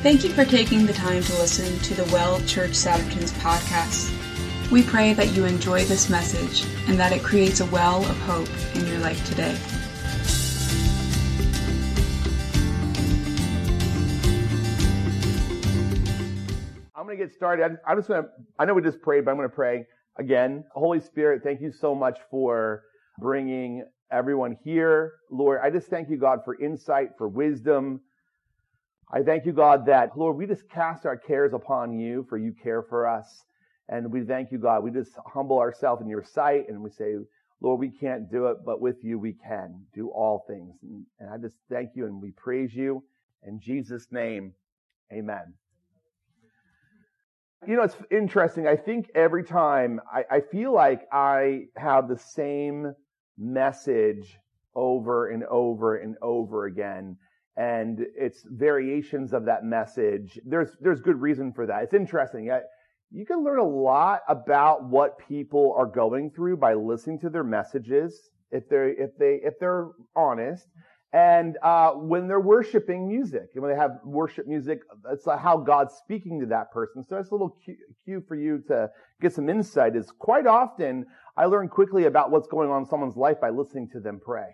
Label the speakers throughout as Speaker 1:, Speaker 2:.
Speaker 1: Thank you for taking the time to listen to the Well Church Souderton's podcast. We pray that you enjoy this message and that it creates a well of hope in your life today.
Speaker 2: I'm going to get started. I'm just going to, I know we just prayed, but I'm going to pray again. Holy Spirit, thank you so much for bringing everyone here. Lord, I just thank you, God, for insight, for wisdom. I thank you, God, that, Lord, we just cast our cares upon you, for you care for us. And we thank you, God. We just humble ourselves in your sight and we say, Lord, we can't do it, but with you we can do all things. And, I just thank you and we praise you. In Jesus' name, amen. You know, it's interesting. I think every time I, I feel like I have the same message over and over and over again. And it's variations of that message. There's, there's good reason for that. It's interesting. I, you can learn a lot about what people are going through by listening to their messages if they're, if they, if they're honest. And uh, when they're worshiping music, and when they have worship music, it's how God's speaking to that person. So that's a little cue, cue for you to get some insight. Is quite often I learn quickly about what's going on in someone's life by listening to them pray,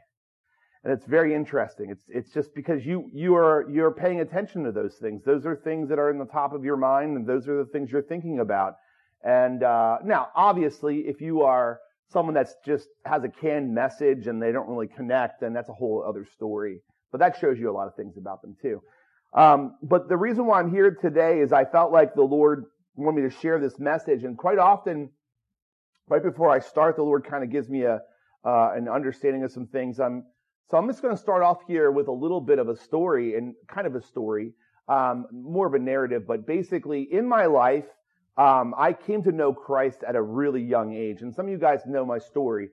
Speaker 2: and it's very interesting. It's it's just because you you are you're paying attention to those things. Those are things that are in the top of your mind, and those are the things you're thinking about. And uh, now, obviously, if you are someone that's just has a canned message and they don't really connect, then that's a whole other story. But that shows you a lot of things about them too. Um, but the reason why I'm here today is I felt like the Lord wanted me to share this message, and quite often, right before I start, the Lord kind of gives me a uh, an understanding of some things. I'm so I'm just going to start off here with a little bit of a story and kind of a story, um, more of a narrative, but basically in my life, um, I came to know Christ at a really young age, and some of you guys know my story.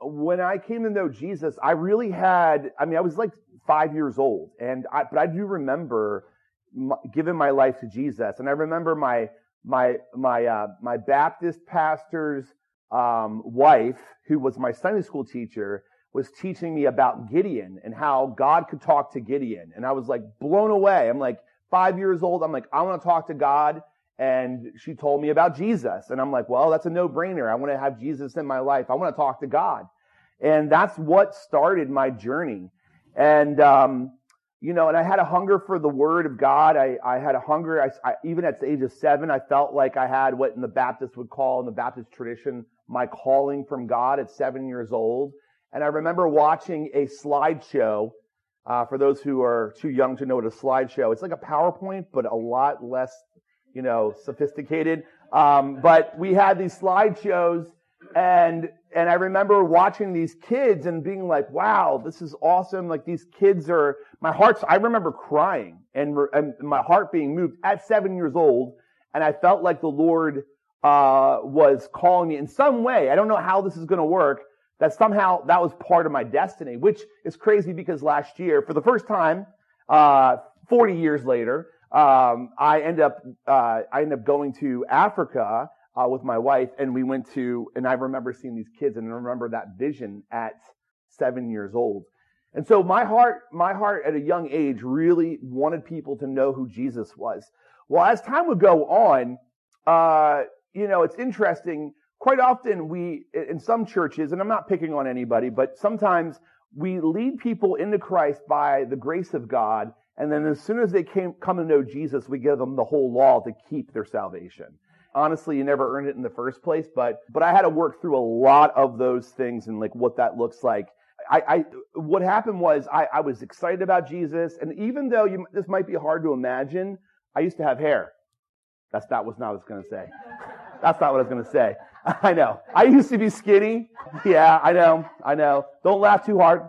Speaker 2: When I came to know Jesus, I really had, I mean, I was like five years old, and I, but I do remember my, giving my life to Jesus, and I remember my my my uh, my Baptist pastor's um, wife, who was my Sunday school teacher, was teaching me about Gideon and how God could talk to Gideon, and I was like blown away. I'm like five years old. I'm like, I want to talk to God and she told me about Jesus. And I'm like, well, that's a no brainer. I want to have Jesus in my life. I want to talk to God. And that's what started my journey. And, um, you know, and I had a hunger for the word of God. I, I had a hunger. I, I, even at the age of seven, I felt like I had what in the Baptist would call in the Baptist tradition, my calling from God at seven years old. And I remember watching a slideshow. Uh, for those who are too young to know what a slideshow, it's like a PowerPoint, but a lot less you know, sophisticated. Um, but we had these slideshows and, and I remember watching these kids and being like, wow, this is awesome. Like these kids are, my heart's, I remember crying and, and my heart being moved at seven years old. And I felt like the Lord, uh, was calling me in some way. I don't know how this is going to work. That somehow that was part of my destiny, which is crazy because last year, for the first time, uh, 40 years later, um, I end up uh, I end up going to Africa uh, with my wife, and we went to, and I remember seeing these kids, and I remember that vision at seven years old. And so my heart, my heart at a young age really wanted people to know who Jesus was. Well, as time would go on, uh, you know, it's interesting. Quite often we, in some churches, and I'm not picking on anybody, but sometimes we lead people into Christ by the grace of God and then as soon as they came, come to know Jesus, we give them the whole law to keep their salvation. Honestly, you never earned it in the first place, but, but I had to work through a lot of those things and like what that looks like. I, I what happened was I, I was excited about Jesus. And even though you, this might be hard to imagine, I used to have hair. That's not what I was going to say. That's not what I was going to say. I know. I used to be skinny. Yeah, I know. I know. Don't laugh too hard.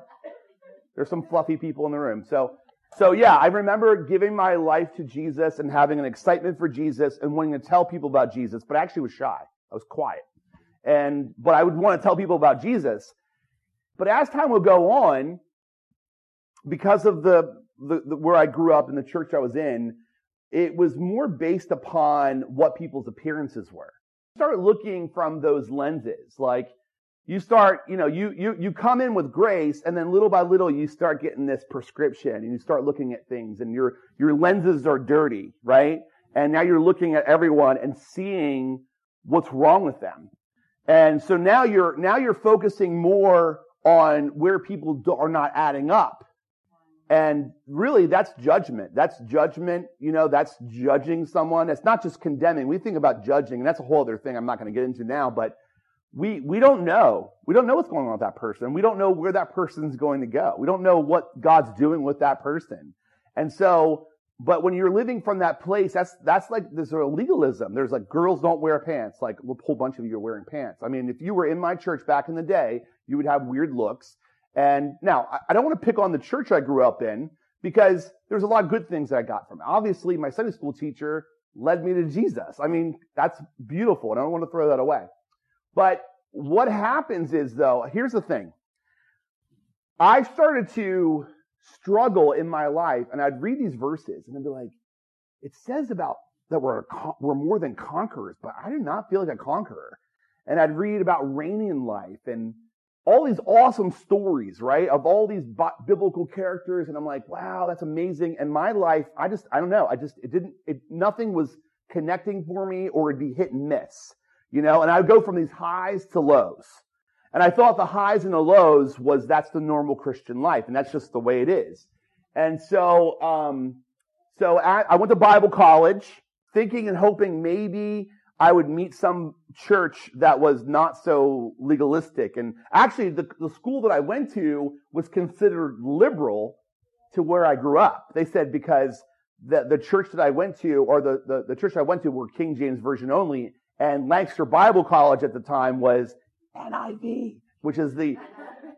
Speaker 2: There's some fluffy people in the room. So so yeah, I remember giving my life to Jesus and having an excitement for Jesus and wanting to tell people about Jesus, but I actually was shy. I was quiet. And, but I would want to tell people about Jesus. But as time would go on, because of the, the, the where I grew up in the church I was in, it was more based upon what people's appearances were. I started looking from those lenses, like, you start, you know, you, you, you come in with grace and then little by little you start getting this prescription and you start looking at things and your, your lenses are dirty, right? And now you're looking at everyone and seeing what's wrong with them. And so now you're, now you're focusing more on where people are not adding up. And really, that's judgment. That's judgment. You know, that's judging someone. It's not just condemning. We think about judging, and that's a whole other thing I'm not going to get into now, but we, we don't know. We don't know what's going on with that person. We don't know where that person's going to go. We don't know what God's doing with that person. And so, but when you're living from that place, that's, that's like, there's a legalism. There's like, girls don't wear pants. Like, a whole bunch of you are wearing pants. I mean, if you were in my church back in the day, you would have weird looks. And now, I don't want to pick on the church I grew up in because there's a lot of good things that I got from it. Obviously, my Sunday school teacher led me to Jesus. I mean, that's beautiful, and I don't want to throw that away. But what happens is, though, here's the thing. I started to struggle in my life, and I'd read these verses, and I'd be like, it says about that we're, we're more than conquerors, but I did not feel like a conqueror. And I'd read about reigning life and all these awesome stories, right? Of all these biblical characters. And I'm like, wow, that's amazing. And my life, I just, I don't know. I just, it didn't, it, nothing was connecting for me or it'd be hit and miss, you know? And I would go from these highs to lows. And I thought the highs and the lows was that's the normal Christian life. And that's just the way it is. And so, um, so I, I went to Bible college thinking and hoping maybe I would meet some church that was not so legalistic. And actually, the, the school that I went to was considered liberal to where I grew up. They said because the, the church that I went to, or the, the, the church I went to were King James Version only, and Lancaster Bible College at the time was NIV, which is the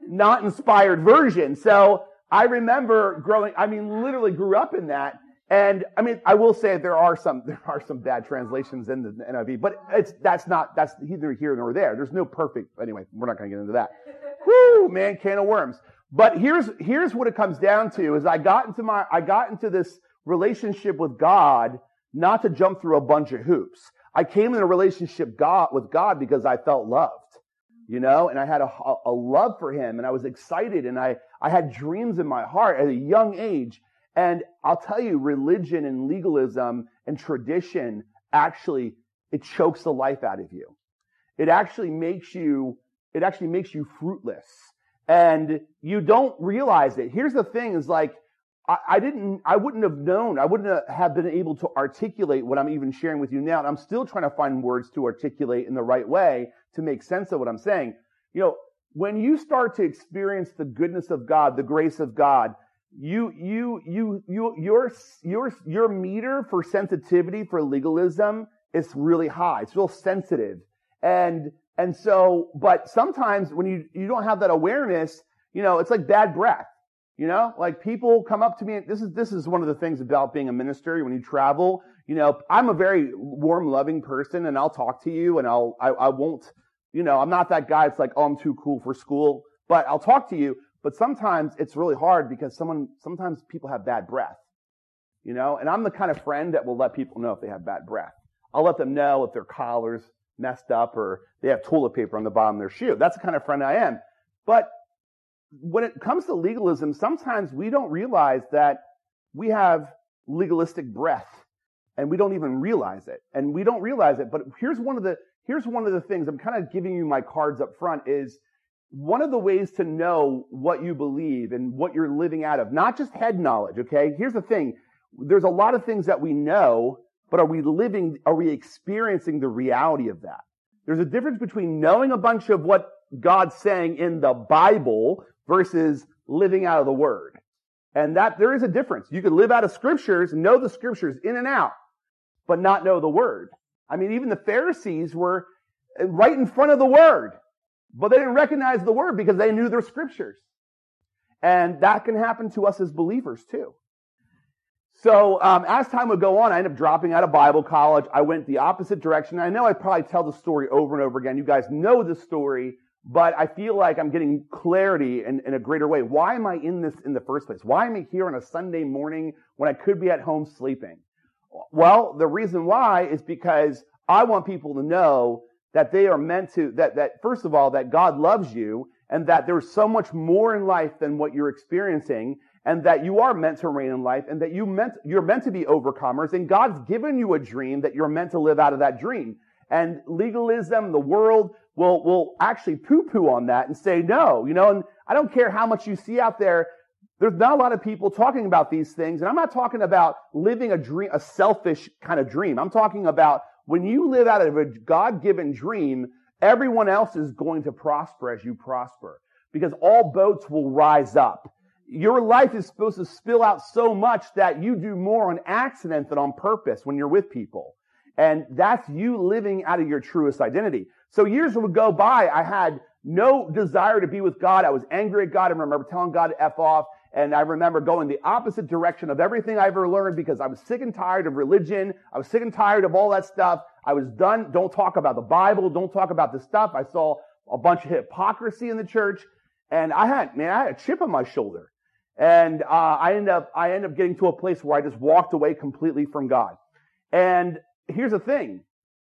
Speaker 2: not inspired version. So I remember growing, I mean, literally grew up in that. And I mean, I will say there are some there are some bad translations in the NIV, but it's that's not that's neither here nor there. There's no perfect. Anyway, we're not going to get into that. Whoo, man, can of worms. But here's here's what it comes down to: is I got into my I got into this relationship with God not to jump through a bunch of hoops. I came in a relationship God with God because I felt loved, you know, and I had a, a love for Him, and I was excited, and I I had dreams in my heart at a young age and I'll tell you, religion and legalism and tradition actually, it chokes the life out of you. It actually makes you, it actually makes you fruitless. And you don't realize it. Here's the thing is like, I, I didn't, I wouldn't have known, I wouldn't have been able to articulate what I'm even sharing with you now. And I'm still trying to find words to articulate in the right way to make sense of what I'm saying. You know, when you start to experience the goodness of God, the grace of God, you you you you your your your meter for sensitivity for legalism is really high. It's real sensitive. And and so but sometimes when you you don't have that awareness, you know, it's like bad breath. You know, like people come up to me. This is this is one of the things about being a minister. When you travel, you know, I'm a very warm, loving person, and I'll talk to you, and I'll I, I won't, you know, I'm not that guy. It's like, oh, I'm too cool for school, but I'll talk to you. But sometimes it's really hard because someone, sometimes people have bad breath, you know, and I'm the kind of friend that will let people know if they have bad breath. I'll let them know if their collar's messed up or they have toilet paper on the bottom of their shoe. That's the kind of friend I am. But when it comes to legalism, sometimes we don't realize that we have legalistic breath and we don't even realize it. And we don't realize it. But here's one of the, here's one of the things I'm kind of giving you my cards up front is one of the ways to know what you believe and what you're living out of, not just head knowledge, okay? Here's the thing. There's a lot of things that we know, but are we living, are we experiencing the reality of that? There's a difference between knowing a bunch of what God's saying in the Bible versus living out of the Word. And that, there is a difference. You could live out of scriptures, know the scriptures in and out, but not know the Word. I mean, even the Pharisees were right in front of the Word. But they didn't recognize the word because they knew their scriptures. And that can happen to us as believers too. So um, as time would go on, I ended up dropping out of Bible college. I went the opposite direction. I know I probably tell the story over and over again. You guys know the story, but I feel like I'm getting clarity in, in a greater way. Why am I in this in the first place? Why am I here on a Sunday morning when I could be at home sleeping? Well, the reason why is because I want people to know that they are meant to, that, that first of all, that God loves you and that there's so much more in life than what you're experiencing and that you are meant to reign in life and that you meant, you're meant to be overcomers and God's given you a dream that you're meant to live out of that dream. And legalism, the world will, will actually poo-poo on that and say no, you know, and I don't care how much you see out there. There's not a lot of people talking about these things. And I'm not talking about living a dream, a selfish kind of dream. I'm talking about when you live out of a God-given dream, everyone else is going to prosper as you prosper because all boats will rise up. Your life is supposed to spill out so much that you do more on accident than on purpose when you're with people. And that's you living out of your truest identity. So years would go by. I had no desire to be with God. I was angry at God. I remember telling God to F off. And I remember going the opposite direction of everything I ever learned because I was sick and tired of religion. I was sick and tired of all that stuff. I was done. Don't talk about the Bible. Don't talk about this stuff. I saw a bunch of hypocrisy in the church. And I had, man, I had a chip on my shoulder. And uh, I ended up, I ended up getting to a place where I just walked away completely from God. And here's the thing.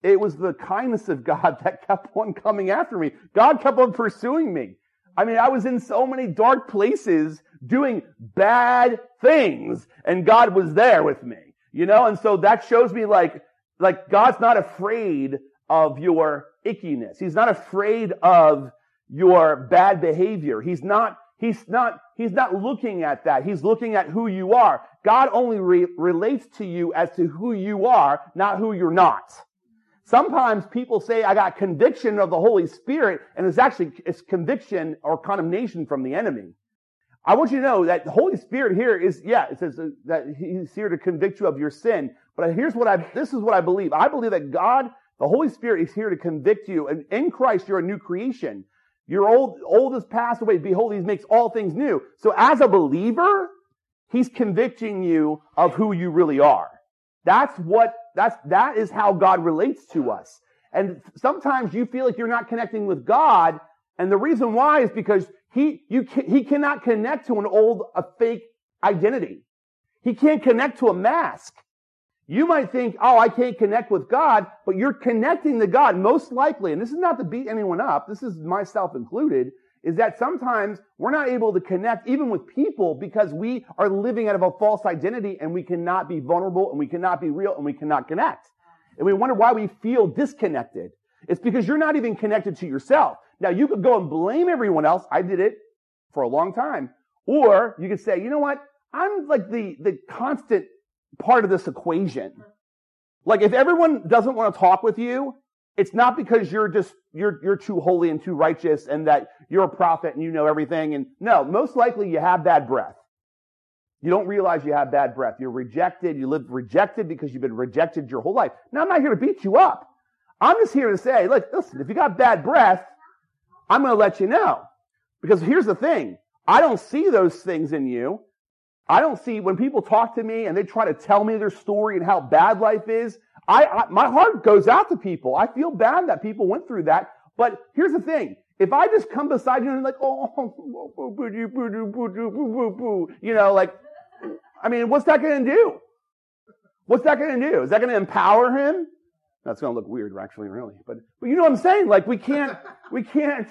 Speaker 2: It was the kindness of God that kept on coming after me. God kept on pursuing me. I mean, I was in so many dark places doing bad things and God was there with me, you know? And so that shows me like, like God's not afraid of your ickiness. He's not afraid of your bad behavior. He's not, he's not, he's not looking at that. He's looking at who you are. God only re- relates to you as to who you are, not who you're not. Sometimes people say, I got conviction of the Holy Spirit, and it's actually, it's conviction or condemnation from the enemy. I want you to know that the Holy Spirit here is, yeah, it says that He's here to convict you of your sin. But here's what I, this is what I believe. I believe that God, the Holy Spirit is here to convict you. And in Christ, you're a new creation. Your old, old has passed away. Behold, He makes all things new. So as a believer, He's convicting you of who you really are. That's what, that's, that is how God relates to us. And sometimes you feel like you're not connecting with God. And the reason why is because he, you, he cannot connect to an old, a fake identity. He can't connect to a mask. You might think, oh, I can't connect with God, but you're connecting to God most likely. And this is not to beat anyone up. This is myself included is that sometimes we're not able to connect even with people because we are living out of a false identity and we cannot be vulnerable and we cannot be real and we cannot connect. And we wonder why we feel disconnected. It's because you're not even connected to yourself. Now you could go and blame everyone else. I did it for a long time. Or you could say, you know what? I'm like the, the constant part of this equation. Like if everyone doesn't want to talk with you, it's not because you're just, you're, you're too holy and too righteous and that you're a prophet and you know everything. And no, most likely you have bad breath. You don't realize you have bad breath. You're rejected. You live rejected because you've been rejected your whole life. Now I'm not here to beat you up. I'm just here to say, look, listen, if you got bad breath, I'm going to let you know. Because here's the thing. I don't see those things in you. I don't see when people talk to me and they try to tell me their story and how bad life is. I, I, my heart goes out to people. I feel bad that people went through that. But here's the thing. If I just come beside you and like, oh, you know, like, I mean, what's that going to do? What's that going to do? Is that going to empower him? That's going to look weird, actually, really. But, but you know what I'm saying? Like, we can't, we can't,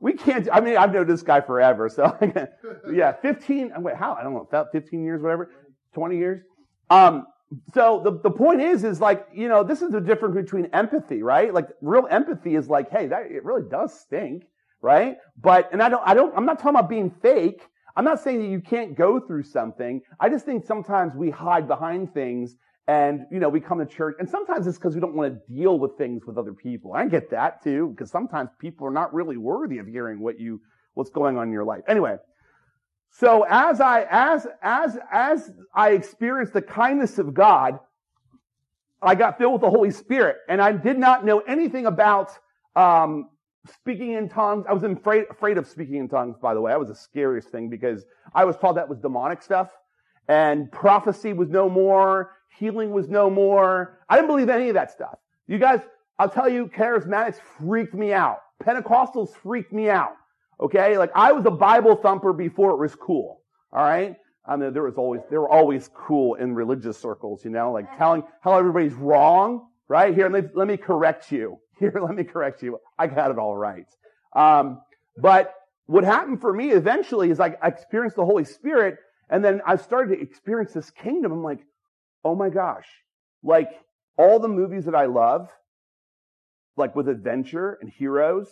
Speaker 2: we can't, I mean, I've known this guy forever. So, yeah, 15, wait, how? I don't know, 15 years, whatever, 20 years. Um, so the, the point is, is like, you know, this is the difference between empathy, right? Like real empathy is like, hey, that, it really does stink, right? But, and I don't, I don't, I'm not talking about being fake. I'm not saying that you can't go through something. I just think sometimes we hide behind things and, you know, we come to church and sometimes it's because we don't want to deal with things with other people. I get that too, because sometimes people are not really worthy of hearing what you, what's going on in your life. Anyway, so as I, as, as, as I experienced the kindness of God, I got filled with the Holy Spirit and I did not know anything about, um, speaking in tongues. I was afraid, afraid of speaking in tongues, by the way. That was the scariest thing because I was told that was demonic stuff and prophecy was no more. Healing was no more. I didn't believe any of that stuff. You guys, I'll tell you, charismatics freaked me out. Pentecostals freaked me out. Okay? Like I was a Bible thumper before it was cool. All right? I mean, there was always, they were always cool in religious circles, you know, like telling how everybody's wrong, right? Here, let me, let me correct you. Here, let me correct you. I got it all right. Um, but what happened for me eventually is I experienced the Holy Spirit and then I started to experience this kingdom. I'm like, oh my gosh, like all the movies that I love, like with adventure and heroes,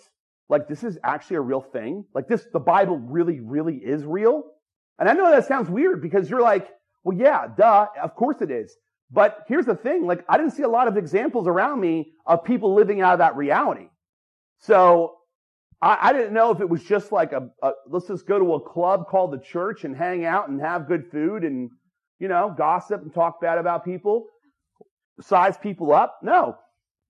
Speaker 2: like this is actually a real thing. Like this, the Bible really, really is real. And I know that sounds weird because you're like, well, yeah, duh, of course it is. But here's the thing, like I didn't see a lot of examples around me of people living out of that reality. So I, I didn't know if it was just like a, a, let's just go to a club called the church and hang out and have good food and, you know, gossip and talk bad about people, size people up. No.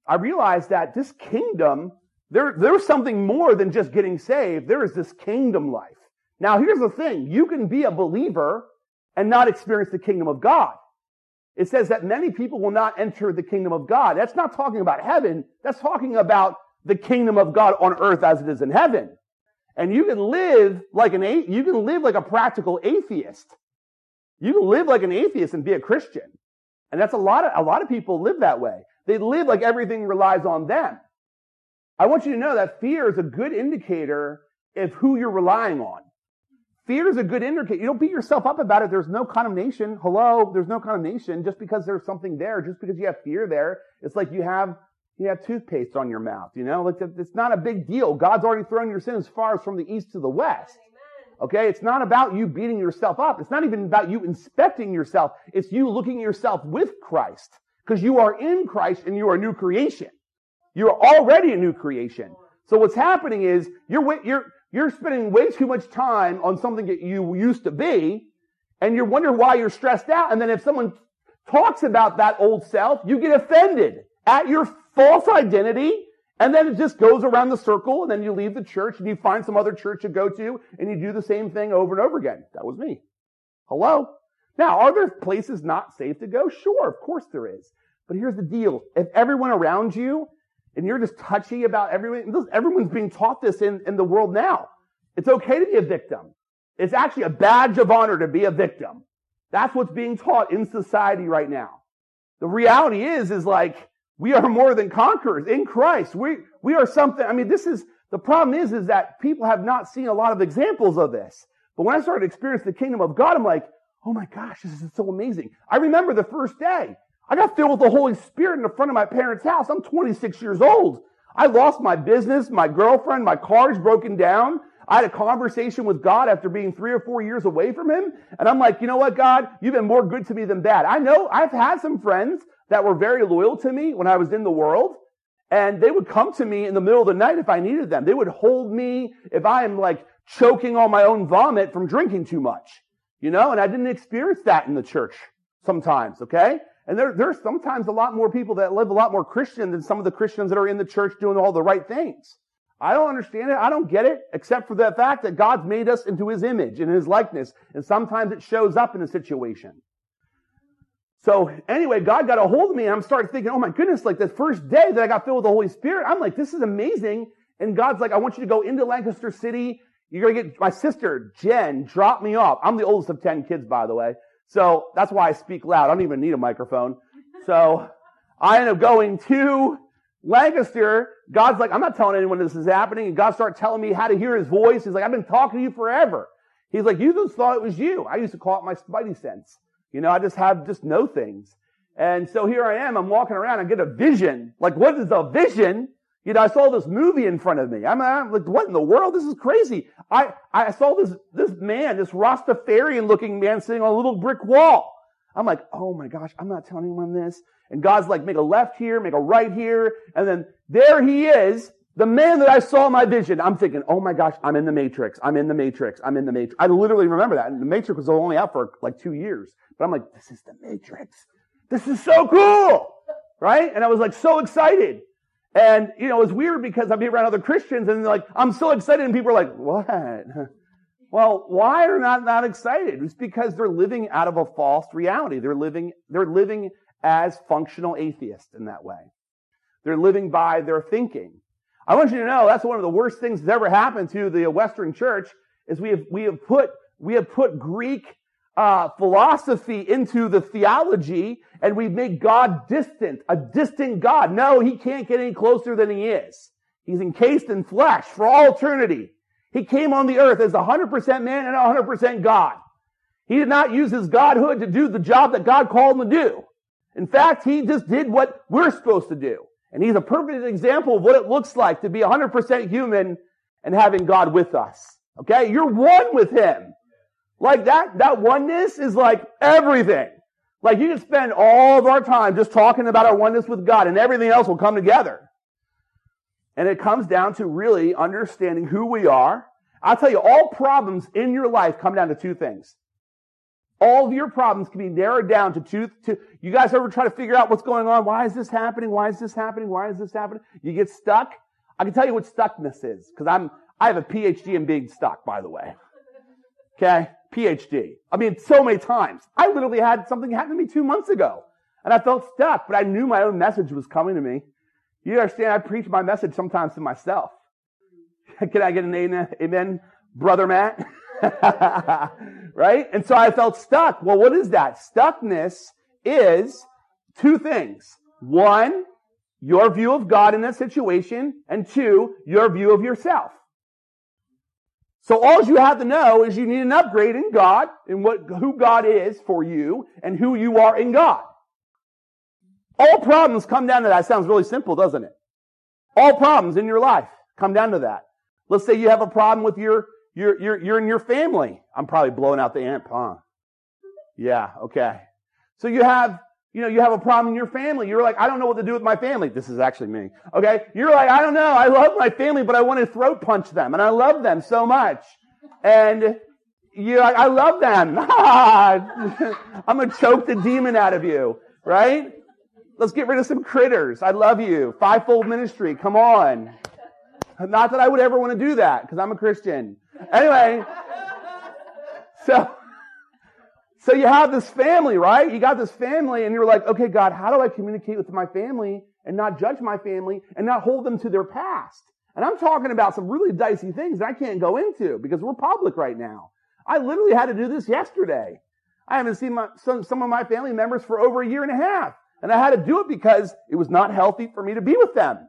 Speaker 2: I realized that this kingdom, there, there's something more than just getting saved. There is this kingdom life. Now here's the thing. You can be a believer and not experience the kingdom of God. It says that many people will not enter the kingdom of God. That's not talking about heaven. That's talking about the kingdom of God on earth as it is in heaven. And you can live like an, you can live like a practical atheist. You can live like an atheist and be a Christian. And that's a lot of, a lot of people live that way. They live like everything relies on them. I want you to know that fear is a good indicator of who you're relying on. Fear is a good indicator. You don't beat yourself up about it. There's no condemnation. Hello, there's no condemnation just because there's something there. Just because you have fear there, it's like you have you have toothpaste on your mouth. You know, like it's not a big deal. God's already thrown your sin as far as from the east to the west. Okay, it's not about you beating yourself up. It's not even about you inspecting yourself. It's you looking yourself with Christ because you are in Christ and you are a new creation. You are already a new creation. So what's happening is you're you're you're spending way too much time on something that you used to be, and you're wondering why you're stressed out. And then if someone talks about that old self, you get offended at your false identity, and then it just goes around the circle, and then you leave the church and you find some other church to go to, and you do the same thing over and over again. That was me. Hello? Now, are there places not safe to go? Sure, of course there is. But here's the deal. If everyone around you and you're just touchy about everyone. Everyone's being taught this in, in the world now. It's okay to be a victim. It's actually a badge of honor to be a victim. That's what's being taught in society right now. The reality is, is like, we are more than conquerors in Christ. We, we are something, I mean, this is, the problem is, is that people have not seen a lot of examples of this. But when I started experiencing the kingdom of God, I'm like, oh my gosh, this is so amazing. I remember the first day. I got filled with the Holy Spirit in the front of my parents' house. I'm 26 years old. I lost my business, my girlfriend, my car's broken down. I had a conversation with God after being three or four years away from Him. And I'm like, you know what, God? You've been more good to me than bad. I know I've had some friends that were very loyal to me when I was in the world. And they would come to me in the middle of the night if I needed them. They would hold me if I am like choking on my own vomit from drinking too much. You know, and I didn't experience that in the church sometimes, okay? And there, there's sometimes a lot more people that live a lot more Christian than some of the Christians that are in the church doing all the right things. I don't understand it. I don't get it, except for the fact that God's made us into His image and His likeness. And sometimes it shows up in a situation. So anyway, God got a hold of me and I'm starting thinking, oh my goodness, like the first day that I got filled with the Holy Spirit, I'm like, this is amazing. And God's like, I want you to go into Lancaster City. You're going to get my sister, Jen, drop me off. I'm the oldest of 10 kids, by the way. So that's why I speak loud. I don't even need a microphone. So I end up going to Lancaster. God's like, I'm not telling anyone this is happening. And God started telling me how to hear his voice. He's like, I've been talking to you forever. He's like, you just thought it was you. I used to call it my spidey sense. You know, I just have, just know things. And so here I am. I'm walking around. I get a vision. Like, what is a vision? You know, I saw this movie in front of me. I'm, I'm, like, what in the world? This is crazy. I, I saw this, this man, this Rastafarian looking man sitting on a little brick wall. I'm like, oh my gosh, I'm not telling anyone this. And God's like, make a left here, make a right here. And then there he is, the man that I saw in my vision. I'm thinking, oh my gosh, I'm in the matrix. I'm in the matrix. I'm in the matrix. I literally remember that. And the matrix was only out for like two years. But I'm like, this is the matrix. This is so cool. Right? And I was like so excited. And, you know, it's weird because I'd be around other Christians and like, I'm so excited and people are like, what? Well, why are not not excited? It's because they're living out of a false reality. They're living, they're living as functional atheists in that way. They're living by their thinking. I want you to know that's one of the worst things that's ever happened to the Western church is we have, we have put, we have put Greek, uh, philosophy into the theology and we make God distant, a distant God. No, he can't get any closer than he is. He's encased in flesh for all eternity. He came on the earth as 100% man and 100% God. He did not use his godhood to do the job that God called him to do. In fact, he just did what we're supposed to do. And he's a perfect example of what it looks like to be 100% human and having God with us. Okay? You're one with him. Like that, that oneness is like everything. Like you can spend all of our time just talking about our oneness with God and everything else will come together. And it comes down to really understanding who we are. I'll tell you, all problems in your life come down to two things. All of your problems can be narrowed down to two, to, you guys ever try to figure out what's going on? Why is this happening? Why is this happening? Why is this happening? You get stuck. I can tell you what stuckness is, because I'm, I have a PhD in being stuck, by the way. Okay? PhD. I mean, so many times. I literally had something happen to me two months ago, and I felt stuck, but I knew my own message was coming to me. You understand? I preach my message sometimes to myself. Can I get an amen, brother Matt? right? And so I felt stuck. Well, what is that? Stuckness is two things. One, your view of God in that situation, and two, your view of yourself. So all you have to know is you need an upgrade in God, and what, who God is for you, and who you are in God. All problems come down to that. Sounds really simple, doesn't it? All problems in your life come down to that. Let's say you have a problem with your, your, your, you're in your family. I'm probably blowing out the amp, huh? Yeah, okay. So you have, you know, you have a problem in your family. You're like, I don't know what to do with my family. This is actually me. Okay. You're like, I don't know. I love my family, but I want to throat punch them and I love them so much. And you're like, I love them. I'm going to choke the demon out of you, right? Let's get rid of some critters. I love you. Fivefold ministry. Come on. Not that I would ever want to do that because I'm a Christian. Anyway, so, so you have this family, right? You got this family and you're like, okay, God, how do I communicate with my family and not judge my family and not hold them to their past? And I'm talking about some really dicey things that I can't go into because we're public right now. I literally had to do this yesterday. I haven't seen my, some, some of my family members for over a year and a half. And I had to do it because it was not healthy for me to be with them.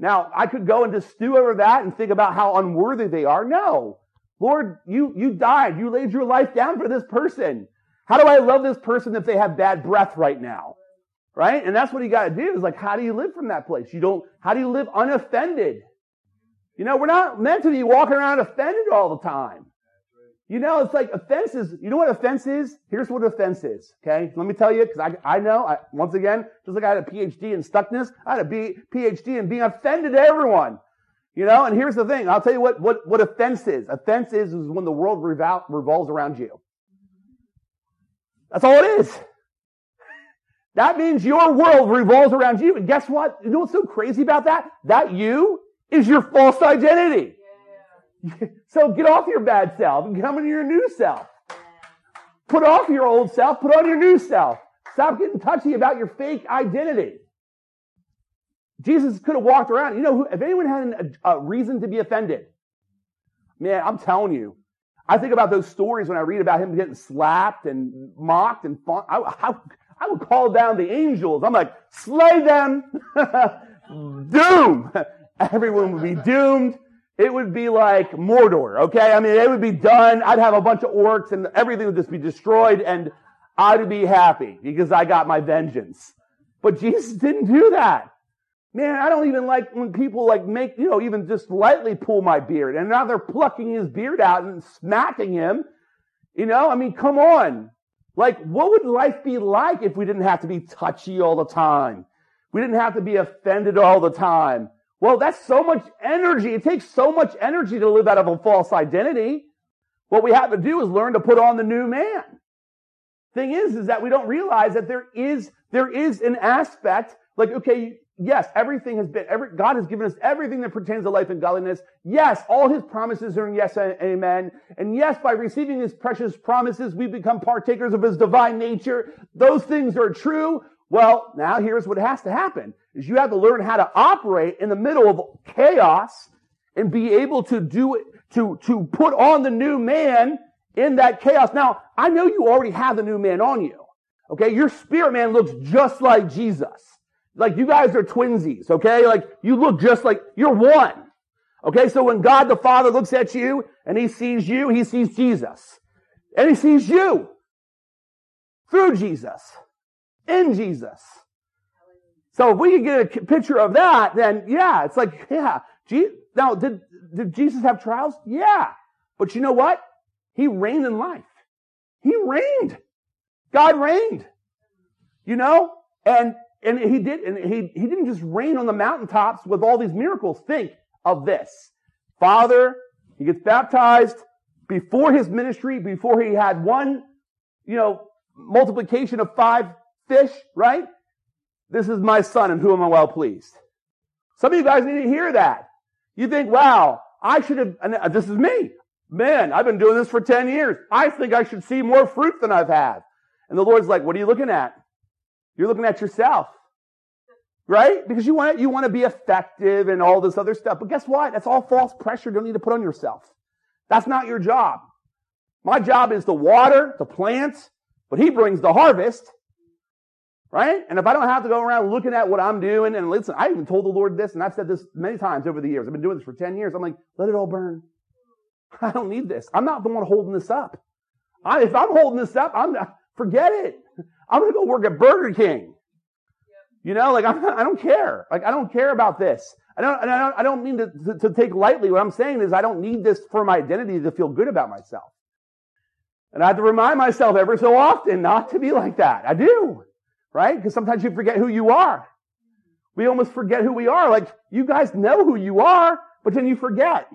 Speaker 2: Now, I could go and just stew over that and think about how unworthy they are. No. Lord, you, you died. You laid your life down for this person. How do I love this person if they have bad breath right now? Right? And that's what you got to do is like, how do you live from that place? You don't, how do you live unoffended? You know, we're not meant to be walking around offended all the time. You know, it's like offenses. You know what offense is? Here's what offense is. Okay. Let me tell you, because I, I know, I, once again, just like I had a PhD in stuckness, I had a B, PhD in being offended to everyone. You know, and here's the thing. I'll tell you what, what, what offense is. Offense is, is when the world revol- revolves around you. That's all it is. That means your world revolves around you. And guess what? You know what's so crazy about that? That you is your false identity. so get off your bad self and come into your new self. Put off your old self, put on your new self. Stop getting touchy about your fake identity. Jesus could have walked around. You know, if anyone had a reason to be offended, man, I'm telling you, I think about those stories when I read about him getting slapped and mocked and fought. I, I, I would call down the angels. I'm like, slay them, doom. Everyone would be doomed it would be like Mordor, okay? I mean, it would be done. I'd have a bunch of orcs and everything would just be destroyed and I'd be happy because I got my vengeance. But Jesus didn't do that. Man, I don't even like when people like make, you know, even just lightly pull my beard and now they're plucking his beard out and smacking him. You know, I mean, come on. Like, what would life be like if we didn't have to be touchy all the time? We didn't have to be offended all the time. Well, that's so much energy. It takes so much energy to live out of a false identity. What we have to do is learn to put on the new man. Thing is, is that we don't realize that there is, there is an aspect, like, okay, yes, everything has been, every, God has given us everything that pertains to life and godliness. Yes, all his promises are in yes and amen. And yes, by receiving his precious promises, we become partakers of his divine nature. Those things are true. Well, now here's what has to happen is you have to learn how to operate in the middle of chaos and be able to do it, to, to put on the new man in that chaos. Now, I know you already have the new man on you. Okay. Your spirit man looks just like Jesus. Like you guys are twinsies. Okay. Like you look just like you're one. Okay. So when God the Father looks at you and he sees you, he sees Jesus and he sees you through Jesus, in Jesus. So if we could get a picture of that, then yeah, it's like, yeah. Now, did, did Jesus have trials? Yeah. But you know what? He reigned in life. He reigned. God reigned. You know? And, and he did, and he, he didn't just reign on the mountaintops with all these miracles. Think of this. Father, he gets baptized before his ministry, before he had one, you know, multiplication of five fish, right? This is my son and who am I'm well pleased. Some of you guys need to hear that. You think, wow, I should have, and uh, this is me. Man, I've been doing this for 10 years. I think I should see more fruit than I've had. And the Lord's like, what are you looking at? You're looking at yourself. Right? Because you want, you want to be effective and all this other stuff. But guess what? That's all false pressure you don't need to put on yourself. That's not your job. My job is to water, to plant, but he brings the harvest. Right? And if I don't have to go around looking at what I'm doing, and listen, I even told the Lord this, and I've said this many times over the years. I've been doing this for 10 years. I'm like, let it all burn. I don't need this. I'm not the one holding this up. I, if I'm holding this up, I'm not, forget it. I'm going to go work at Burger King. You know, like I'm, I don't care. Like I don't care about this. I don't, I don't, I don't mean to, to, to take lightly. What I'm saying is I don't need this for my identity to feel good about myself. And I have to remind myself every so often not to be like that. I do. Right? Because sometimes you forget who you are. We almost forget who we are. Like you guys know who you are, but then you forget.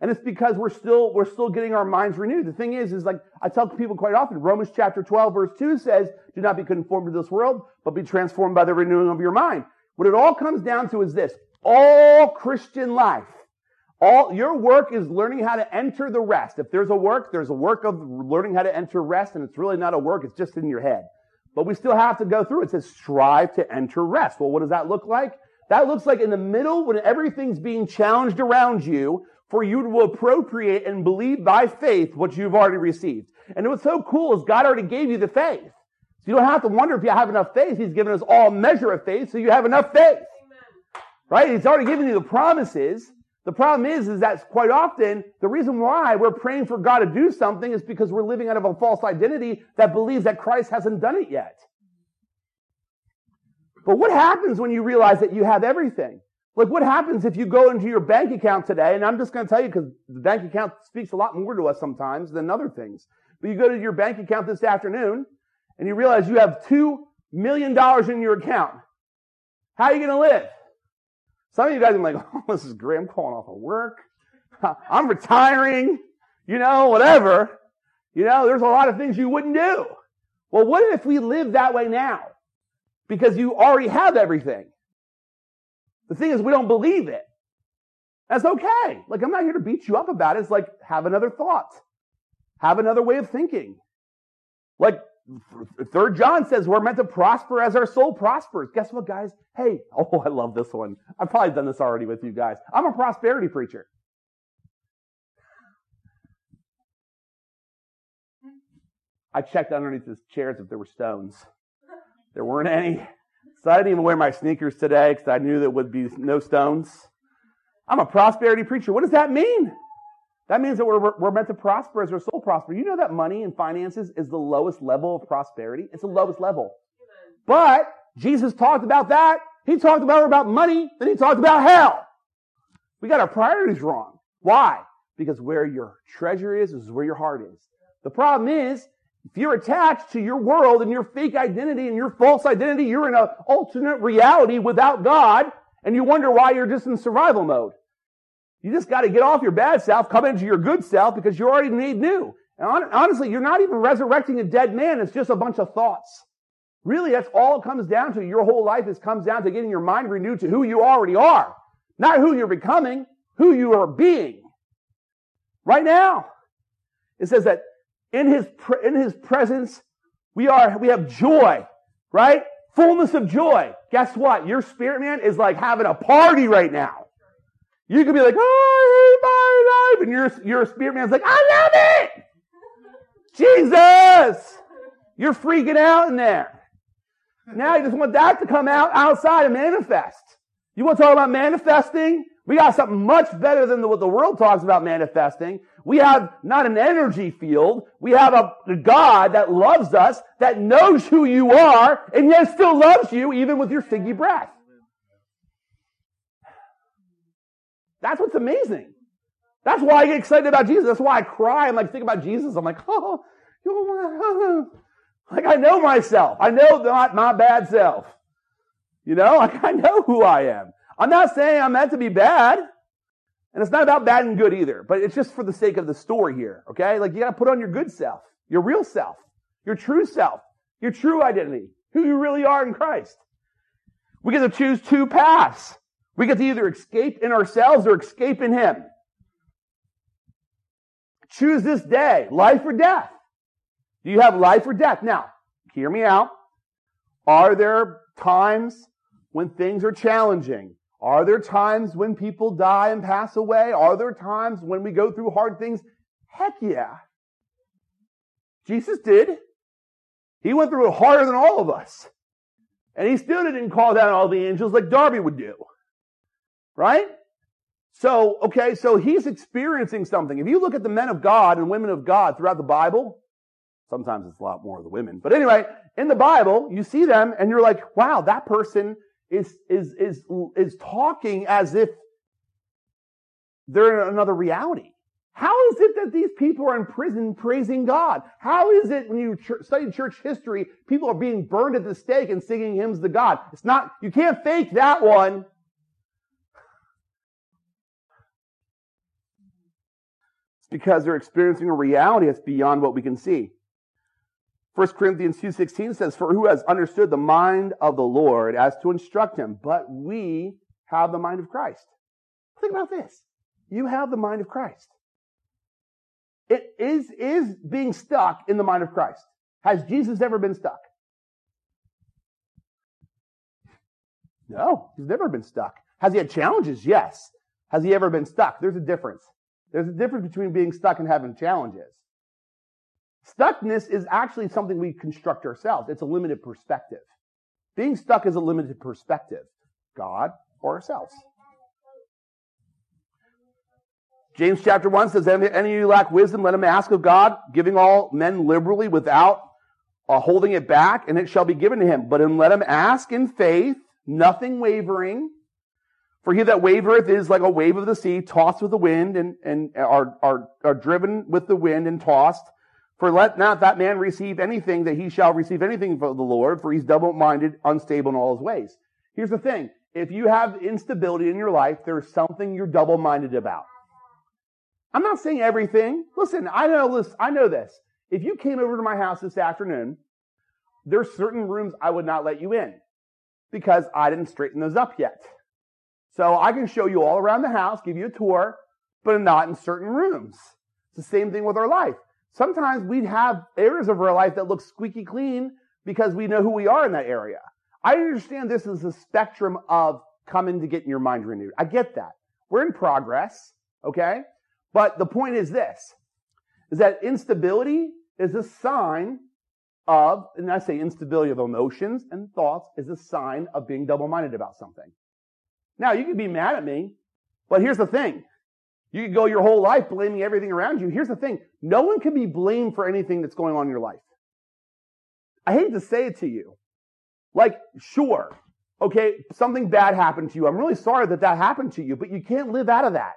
Speaker 2: And it's because we're still, we're still getting our minds renewed. The thing is, is like, I tell people quite often, Romans chapter 12 verse 2 says, do not be conformed to this world, but be transformed by the renewing of your mind. What it all comes down to is this. All Christian life, all, your work is learning how to enter the rest. If there's a work, there's a work of learning how to enter rest, and it's really not a work, it's just in your head. But we still have to go through. It says strive to enter rest. Well, what does that look like? That looks like in the middle when everything's being challenged around you, for you to appropriate and believe by faith what you've already received. And what's so cool is God already gave you the faith. So you don't have to wonder if you have enough faith. He's given us all measure of faith, so you have enough faith. Amen. Right? He's already given you the promises. The problem is, is that quite often the reason why we're praying for God to do something is because we're living out of a false identity that believes that Christ hasn't done it yet. But what happens when you realize that you have everything? Like what happens if you go into your bank account today, and I'm just going to tell you because the bank account speaks a lot more to us sometimes than other things. But you go to your bank account this afternoon and you realize you have two million dollars in your account. How are you going to live? Some of you guys are like, oh, this is great. I'm calling off of work. I'm retiring. You know, whatever. You know, there's a lot of things you wouldn't do. Well, what if we live that way now? Because you already have everything. The thing is, we don't believe it. That's okay. Like, I'm not here to beat you up about it. It's like, have another thought. Have another way of thinking. Like, Third John says we're meant to prosper as our soul prospers. Guess what, guys? Hey, oh, I love this one. I've probably done this already with you guys. I'm a prosperity preacher. I checked underneath the chairs if there were stones. There weren't any. So I didn't even wear my sneakers today because I knew there would be no stones. I'm a prosperity preacher. What does that mean? That means that we're, we're meant to prosper as our soul prosper. You know that money and finances is the lowest level of prosperity. It's the lowest level. But Jesus talked about that. He talked about about money, then he talked about hell. We got our priorities wrong. Why? Because where your treasure is, is where your heart is. The problem is, if you're attached to your world and your fake identity and your false identity, you're in an alternate reality without God, and you wonder why you're just in survival mode. You just got to get off your bad self, come into your good self because you already made new. And honestly, you're not even resurrecting a dead man. It's just a bunch of thoughts. Really, that's all it comes down to. Your whole life is comes down to getting your mind renewed to who you already are. Not who you're becoming, who you are being. Right now. It says that in his, in his presence, we are, we have joy, right? Fullness of joy. Guess what? Your spirit man is like having a party right now. You could be like, oh, I hate my life. And your, your spirit man's like, I love it. Jesus! You're freaking out in there. Now you just want that to come out outside and manifest. You want to talk about manifesting? We got something much better than what the world talks about manifesting. We have not an energy field. We have a, God that loves us, that knows who you are, and yet still loves you even with your stinky breath. That's what's amazing. That's why I get excited about Jesus. That's why I cry. I'm like, think about Jesus. I'm like, oh, like I know myself. I know not my bad self. You know, like I know who I am. I'm not saying I'm meant to be bad. And it's not about bad and good either, but it's just for the sake of the story here. Okay. Like you got to put on your good self, your real self, your true self, your true identity, who you really are in Christ. We get to choose two paths. We get to either escape in ourselves or escape in Him. Choose this day, life or death. Do you have life or death? Now, hear me out. Are there times when things are challenging? Are there times when people die and pass away? Are there times when we go through hard things? Heck yeah. Jesus did. He went through it harder than all of us. And he still didn't call down all the angels like Darby would do. Right? So, okay, so he's experiencing something. If you look at the men of God and women of God throughout the Bible, sometimes it's a lot more of the women, but anyway, in the Bible, you see them and you're like, wow, that person is, is, is, is talking as if they're in another reality. How is it that these people are in prison praising God? How is it when you ch- study church history, people are being burned at the stake and singing hymns to God? It's not, you can't fake that one. It's because they're experiencing a reality that's beyond what we can see. 1 Corinthians 2.16 says, For who has understood the mind of the Lord as to instruct him? But we have the mind of Christ. Think about this. You have the mind of Christ. It is, is being stuck in the mind of Christ. Has Jesus ever been stuck? No, he's never been stuck. Has he had challenges? Yes. Has he ever been stuck? There's a difference. There's a difference between being stuck and having challenges. Stuckness is actually something we construct ourselves. It's a limited perspective. Being stuck is a limited perspective. God or ourselves. James chapter 1 says, Any of you lack wisdom, let him ask of God, giving all men liberally without uh, holding it back, and it shall be given to him. But let him ask in faith, nothing wavering. For he that wavereth is like a wave of the sea, tossed with the wind, and, and are, are, are driven with the wind and tossed. For let not that man receive anything that he shall receive anything from the Lord, for he's double-minded, unstable in all his ways. Here's the thing. If you have instability in your life, there's something you're double-minded about. I'm not saying everything. Listen, I know this, I know this. If you came over to my house this afternoon, there's certain rooms I would not let you in because I didn't straighten those up yet. So I can show you all around the house, give you a tour, but not in certain rooms. It's the same thing with our life. Sometimes we have areas of our life that look squeaky clean because we know who we are in that area. I understand this is a spectrum of coming to getting your mind renewed. I get that. We're in progress, okay? But the point is this, is that instability is a sign of, and I say instability of emotions and thoughts is a sign of being double-minded about something. Now, you can be mad at me, but here's the thing. You could go your whole life blaming everything around you. Here's the thing. No one can be blamed for anything that's going on in your life. I hate to say it to you. Like, sure, okay, something bad happened to you. I'm really sorry that that happened to you, but you can't live out of that.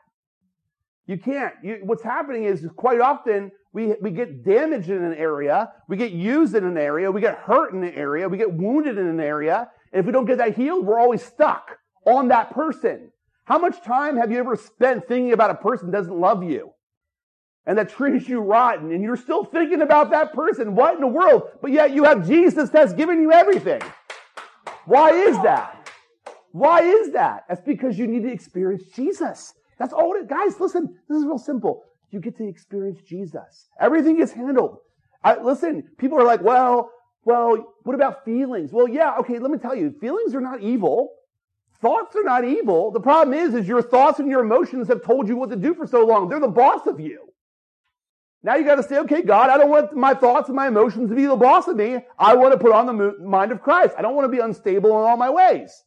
Speaker 2: You can't. You, what's happening is quite often we, we get damaged in an area, we get used in an area, we get hurt in an area, we get wounded in an area, and if we don't get that healed, we're always stuck on that person. How much time have you ever spent thinking about a person doesn't love you and that treats you rotten and you're still thinking about that person? What in the world? But yet you have Jesus that's given you everything. Why is that? Why is that? That's because you need to experience Jesus. That's all it, guys, listen, this is real simple. You get to experience Jesus. Everything is handled. I, listen, people are like, well, well, what about feelings? Well, yeah, okay, let me tell you, feelings are not evil. Thoughts are not evil. The problem is, is your thoughts and your emotions have told you what to do for so long. They're the boss of you. Now you got to say, okay, God, I don't want my thoughts and my emotions to be the boss of me. I want to put on the mind of Christ. I don't want to be unstable in all my ways.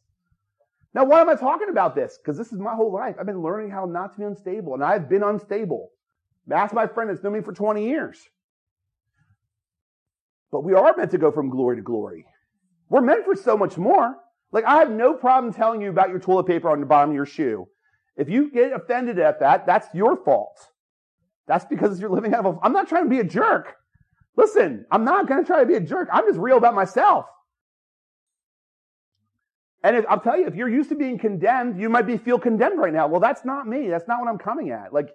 Speaker 2: Now, why am I talking about this? Because this is my whole life. I've been learning how not to be unstable, and I've been unstable. Ask my friend that's known me for 20 years. But we are meant to go from glory to glory. We're meant for so much more. Like, I have no problem telling you about your toilet paper on the bottom of your shoe. If you get offended at that, that's your fault. That's because you're living out of a, I'm not trying to be a jerk. Listen, I'm not going to try to be a jerk. I'm just real about myself. And if, I'll tell you, if you're used to being condemned, you might be feel condemned right now. Well, that's not me. That's not what I'm coming at. Like,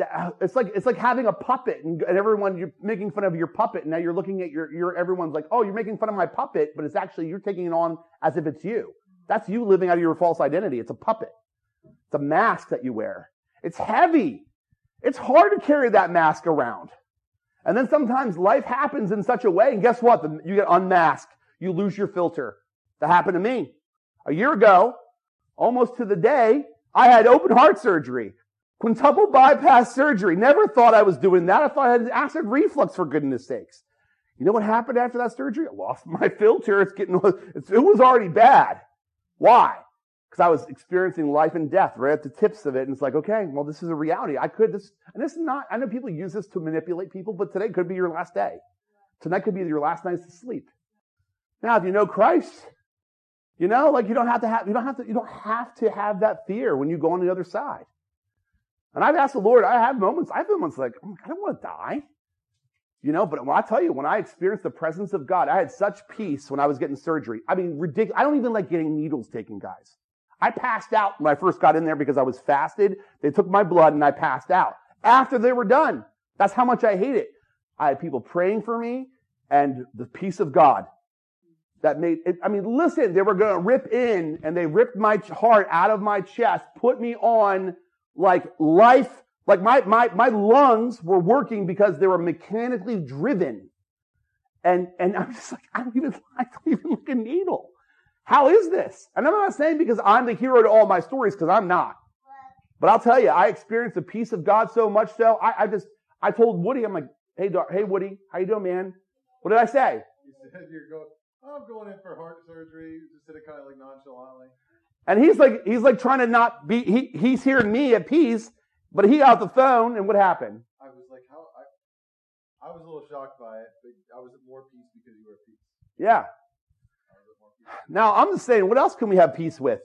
Speaker 2: Uh, it's like it's like having a puppet and, and, everyone you're making fun of your puppet. And now you're looking at your your everyone's like oh you're making fun of my puppet but it's actually you're taking it on as if it's you. That's you living out of your false identity. It's a puppet. It's a mask that you wear. It's heavy. It's hard to carry that mask around. And then sometimes life happens in such a way and guess what? You get unmasked. You lose your filter. That happened to me. A year ago almost to the day I had open heart surgery. Quintuple bypass surgery. Never thought I was doing that. I thought I had acid reflux for goodness sakes. You know what happened after that surgery? I lost my filter. It's getting, it's, it was already bad. Why? Because I was experiencing life and death right at the tips of it. And it's like, okay, well, this is a reality. I could, this, and this is not, I know people use this to manipulate people, but today could be your last day. Tonight could be your last night to sleep. Now, if you know Christ, you know, like you don't have to have, you don't have to, you don't have to have that fear when you go on the other side. And I've asked the Lord, I have moments, I have moments like, oh, I don't want to die. You know, but when I tell you, when I experienced the presence of God, I had such peace when I was getting surgery. I mean, ridiculous. I don't even like getting needles taken, guys. I passed out when I first got in there because I was fasted. They took my blood and I passed out. After they were done, that's how much I hate it. I had people praying for me and the peace of God that made it. I mean, listen, they were going to rip in and they ripped my heart out of my chest, put me on like life, like my, my, my lungs were working because they were mechanically driven. And, and I'm just like, I don't even, I don't even look a needle. How is this? And I'm not saying because I'm the hero to all my stories, because I'm not. But I'll tell you, I experienced the peace of God so much so, I, I just, I told Woody, I'm like, hey, hey, Woody, how you doing, man? What did I say?
Speaker 3: You said you're going, I'm going in for heart surgery. Just said kind of like nonchalantly.
Speaker 2: And he's like, he's like trying to not be, he, he's hearing me at peace, but he got the phone, and what happened?
Speaker 3: I was like, how, I, I was a little shocked by it, but I was at more peace because you were at peace.
Speaker 2: Yeah. Now, I'm just saying, what else can we have peace with?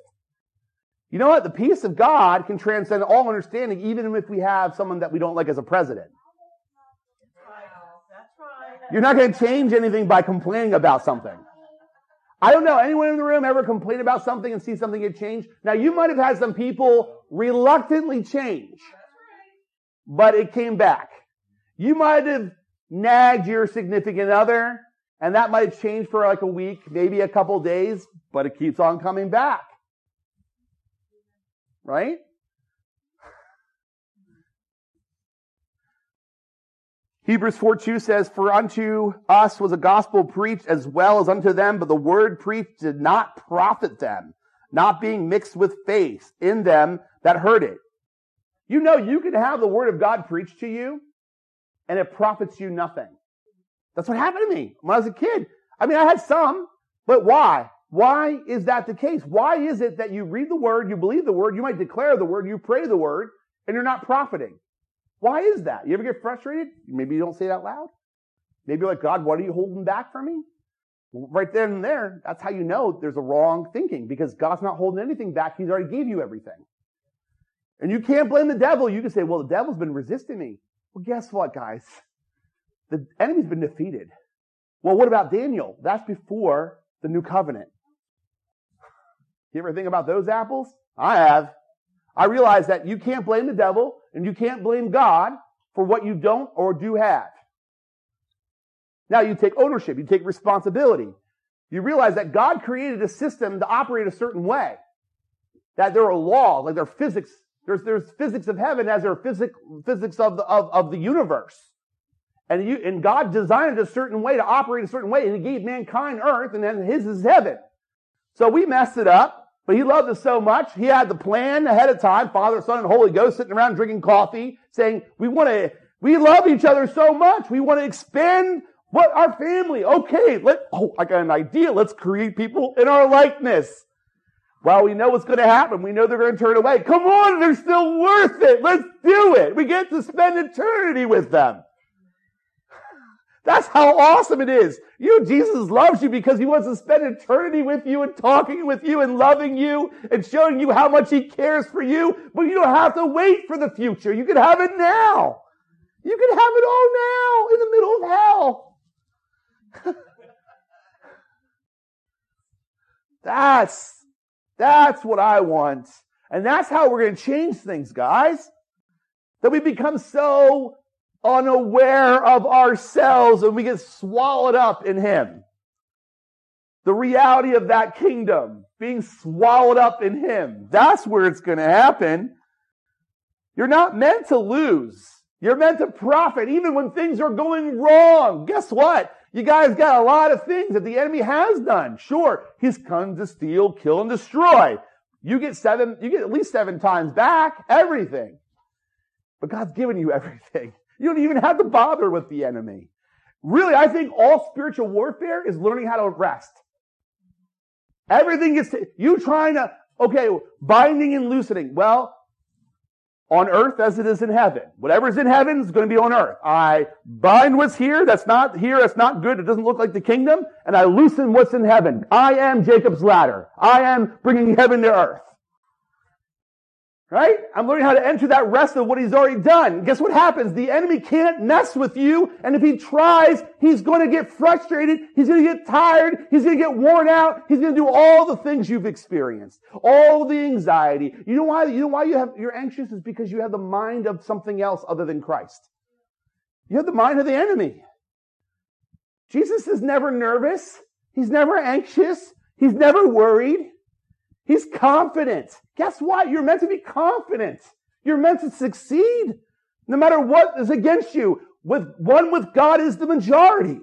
Speaker 2: You know what? The peace of God can transcend all understanding, even if we have someone that we don't like as a president. You're not going to change anything by complaining about something. I don't know. Anyone in the room ever complain about something and see something get changed? Now you might have had some people reluctantly change, but it came back. You might have nagged your significant other and that might have changed for like a week, maybe a couple days, but it keeps on coming back. Right? Hebrews 4 2 says, For unto us was a gospel preached as well as unto them, but the word preached did not profit them, not being mixed with faith in them that heard it. You know, you can have the word of God preached to you, and it profits you nothing. That's what happened to me when I was a kid. I mean, I had some, but why? Why is that the case? Why is it that you read the word, you believe the word, you might declare the word, you pray the word, and you're not profiting? Why is that? You ever get frustrated? Maybe you don't say it out loud. Maybe like, God, what are you holding back from me? Well, right then and there, that's how you know there's a wrong thinking because God's not holding anything back. He's already gave you everything. And you can't blame the devil. You can say, well, the devil's been resisting me. Well, guess what, guys? The enemy's been defeated. Well, what about Daniel? That's before the new covenant. You ever think about those apples? I have. I realize that you can't blame the devil and you can't blame God for what you don't or do have. Now you take ownership, you take responsibility. You realize that God created a system to operate a certain way. That there are laws, like there are physics, there's, there's physics of heaven as there are physics, physics of the, of, of the universe. And, you, and God designed it a certain way to operate a certain way, and He gave mankind earth, and then His is heaven. So we messed it up. But he loved us so much, he had the plan ahead of time, Father, Son, and Holy Ghost sitting around drinking coffee, saying, we want to, We love each other so much. We want to expand what our family. Okay, let oh, I got an idea. Let's create people in our likeness. Well, we know what's going to happen. We know they're going to turn away. Come on, they're still worth it. Let's do it. We get to spend eternity with them. That's how awesome it is. You, Jesus loves you because he wants to spend eternity with you and talking with you and loving you and showing you how much he cares for you. But you don't have to wait for the future. You can have it now. You can have it all now in the middle of hell. that's, that's what I want. And that's how we're going to change things, guys. That we become so unaware of ourselves and we get swallowed up in Him. The reality of that kingdom, being swallowed up in Him. That's where it's going to happen. You're not meant to lose. You're meant to profit even when things are going wrong. Guess what? You guys got a lot of things that the enemy has done. Sure, he's come to steal, kill, and destroy. You get seven, you get at least seven times back everything. But God's given you everything. You don't even have to bother with the enemy. Really, I think all spiritual warfare is learning how to rest. Everything is, you trying to, okay, binding and loosening. Well, on earth as it is in heaven. Whatever's in heaven is going to be on earth. I bind what's here, that's not here, that's not good, it doesn't look like the kingdom, and I loosen what's in heaven. I am Jacob's ladder. I am bringing heaven to earth. Right? I'm learning how to enter that rest of what he's already done. Guess what happens? The enemy can't mess with you, and if he tries, he's going to get frustrated, he's going to get tired, he's going to get worn out, he's going to do all the things you've experienced. All the anxiety. You know why, you know why you have, you're anxious is because you have the mind of something else other than Christ. You have the mind of the enemy. Jesus is never nervous. He's never anxious. He's never worried. He's confident. Guess what? You're meant to be confident. You're meant to succeed no matter what is against you. With one with God is the majority.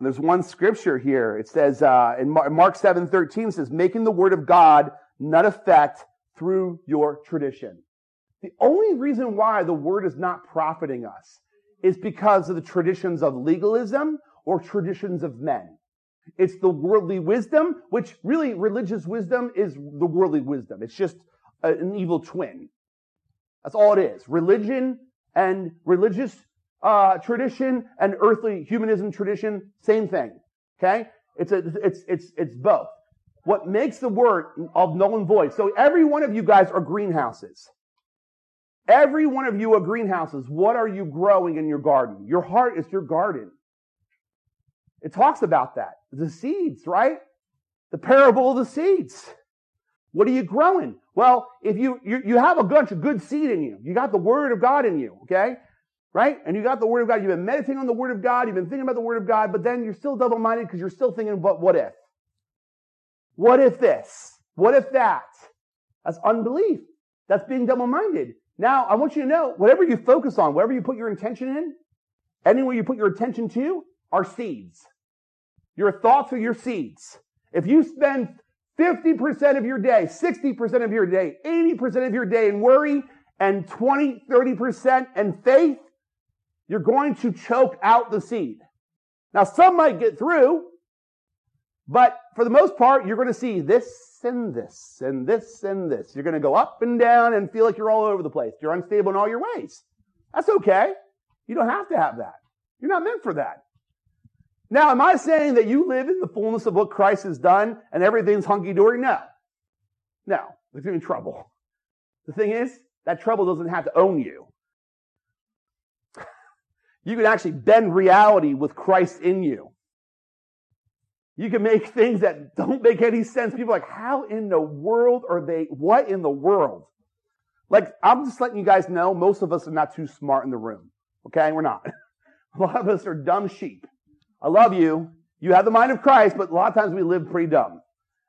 Speaker 2: There's one scripture here. It says uh, in Mark 7 13 says, making the word of God not effect through your tradition. The only reason why the word is not profiting us is because of the traditions of legalism or traditions of men. It's the worldly wisdom, which really religious wisdom is the worldly wisdom. It's just an evil twin. That's all it is. Religion and religious uh, tradition and earthly humanism tradition, same thing. Okay? It's a, it's, it's, it's both. What makes the word of null and void. So every one of you guys are greenhouses. Every one of you are greenhouses. What are you growing in your garden? Your heart is your garden. It talks about that. The seeds, right? The parable of the seeds. What are you growing? Well, if you, you, you have a bunch of good seed in you, you got the word of God in you, okay? Right? And you got the word of God. You've been meditating on the word of God. You've been thinking about the word of God, but then you're still double minded because you're still thinking, what, what if? What if this? What if that? That's unbelief. That's being double minded. Now, I want you to know, whatever you focus on, whatever you put your intention in, anywhere you put your attention to, are seeds. Your thoughts are your seeds. If you spend 50% of your day, 60% of your day, 80% of your day in worry and 20, 30% in faith, you're going to choke out the seed. Now, some might get through, but for the most part, you're going to see this and this and this and this. You're going to go up and down and feel like you're all over the place. You're unstable in all your ways. That's okay. You don't have to have that. You're not meant for that. Now, am I saying that you live in the fullness of what Christ has done and everything's hunky-dory? No. No. There's in trouble. The thing is, that trouble doesn't have to own you. You can actually bend reality with Christ in you. You can make things that don't make any sense. People are like, how in the world are they? What in the world? Like, I'm just letting you guys know, most of us are not too smart in the room. Okay? We're not. A lot of us are dumb sheep. I love you. You have the mind of Christ, but a lot of times we live pretty dumb.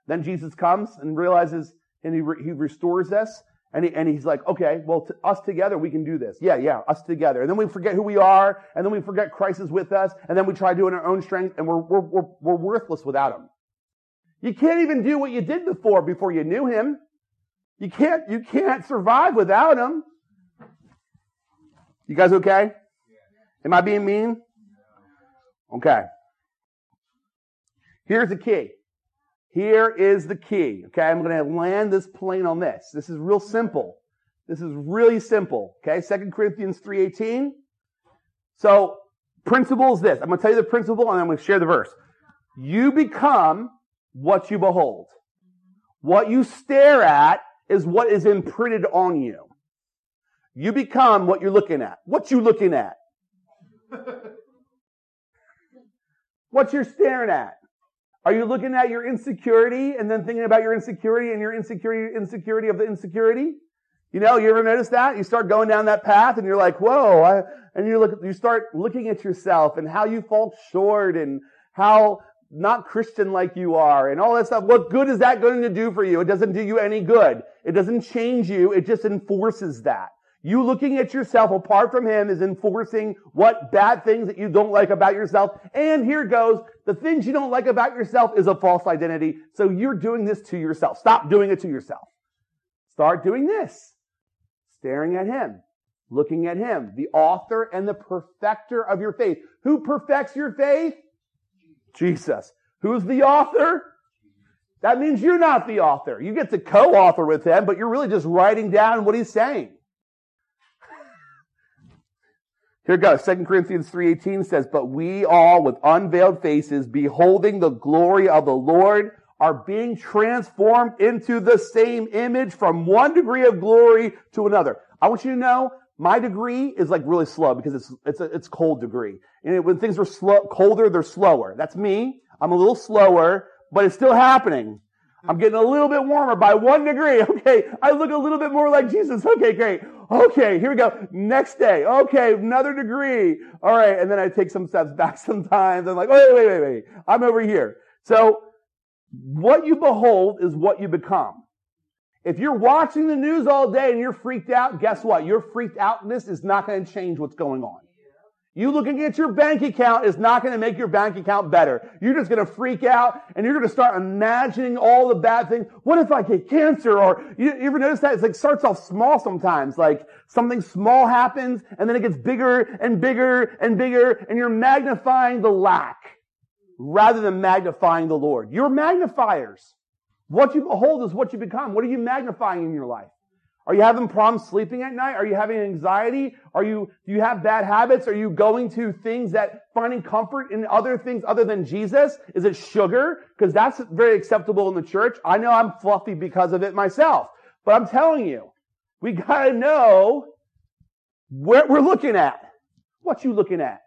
Speaker 2: Then Jesus comes and realizes, and he, re- he restores us. And, he, and he's like, okay, well, to us together, we can do this. Yeah, yeah, us together. And then we forget who we are, and then we forget Christ is with us, and then we try doing our own strength, and we're, we're, we're, we're worthless without him. You can't even do what you did before, before you knew him. You can't, you can't survive without him. You guys okay? Am I being mean? Okay. Here's the key. Here is the key. Okay, I'm going to land this plane on this. This is real simple. This is really simple. Okay, Second Corinthians 3.18. So, principle is this. I'm going to tell you the principle and I'm going to share the verse. You become what you behold. What you stare at is what is imprinted on you. You become what you're looking at. What you looking at? What you're staring at. Are you looking at your insecurity and then thinking about your insecurity and your insecurity, insecurity of the insecurity? You know, you ever notice that? You start going down that path and you're like, whoa, I, and you look, you start looking at yourself and how you fall short and how not Christian like you are and all that stuff. What good is that going to do for you? It doesn't do you any good. It doesn't change you. It just enforces that. You looking at yourself apart from him is enforcing what bad things that you don't like about yourself. And here goes. The things you don't like about yourself is a false identity. So you're doing this to yourself. Stop doing it to yourself. Start doing this. Staring at him. Looking at him. The author and the perfecter of your faith. Who perfects your faith? Jesus. Who's the author? That means you're not the author. You get to co-author with him, but you're really just writing down what he's saying. Here goes. 2 Corinthians 3.18 says, But we all with unveiled faces, beholding the glory of the Lord, are being transformed into the same image from one degree of glory to another. I want you to know, my degree is like really slow because it's, it's a, it's cold degree. And when things are slow, colder, they're slower. That's me. I'm a little slower, but it's still happening. I'm getting a little bit warmer by one degree. Okay. I look a little bit more like Jesus. Okay, great. Okay, here we go. Next day. Okay, another degree. All right. And then I take some steps back sometimes. I'm like, wait, wait, wait, wait. I'm over here. So what you behold is what you become. If you're watching the news all day and you're freaked out, guess what? Your freaked outness is not going to change what's going on. You looking at your bank account is not going to make your bank account better. You're just going to freak out and you're going to start imagining all the bad things. What if I get cancer? Or you, you ever notice that? It's like starts off small sometimes. Like something small happens and then it gets bigger and bigger and bigger and you're magnifying the lack rather than magnifying the Lord. You're magnifiers. What you behold is what you become. What are you magnifying in your life? Are you having problems sleeping at night? Are you having anxiety? Are you, do you have bad habits? Are you going to things that finding comfort in other things other than Jesus? Is it sugar? Because that's very acceptable in the church. I know I'm fluffy because of it myself, but I'm telling you, we gotta know what we're looking at. What you looking at?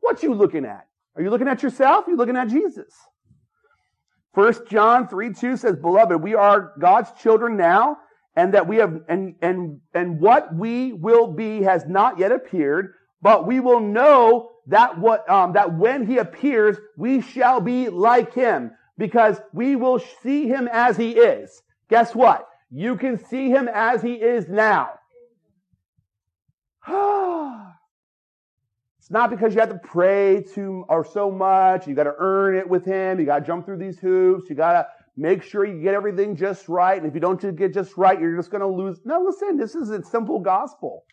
Speaker 2: What you looking at? Are you looking at yourself? Are you looking at Jesus? First John 3 2 says, Beloved, we are God's children now, and that we have, and, and, and what we will be has not yet appeared, but we will know that what, um, that when he appears, we shall be like him because we will see him as he is. Guess what? You can see him as he is now. it's not because you have to pray too or so much. You got to earn it with him. You got to jump through these hoops. You got to Make sure you get everything just right. And if you don't get just right, you're just going to lose. No, listen, this is a simple gospel.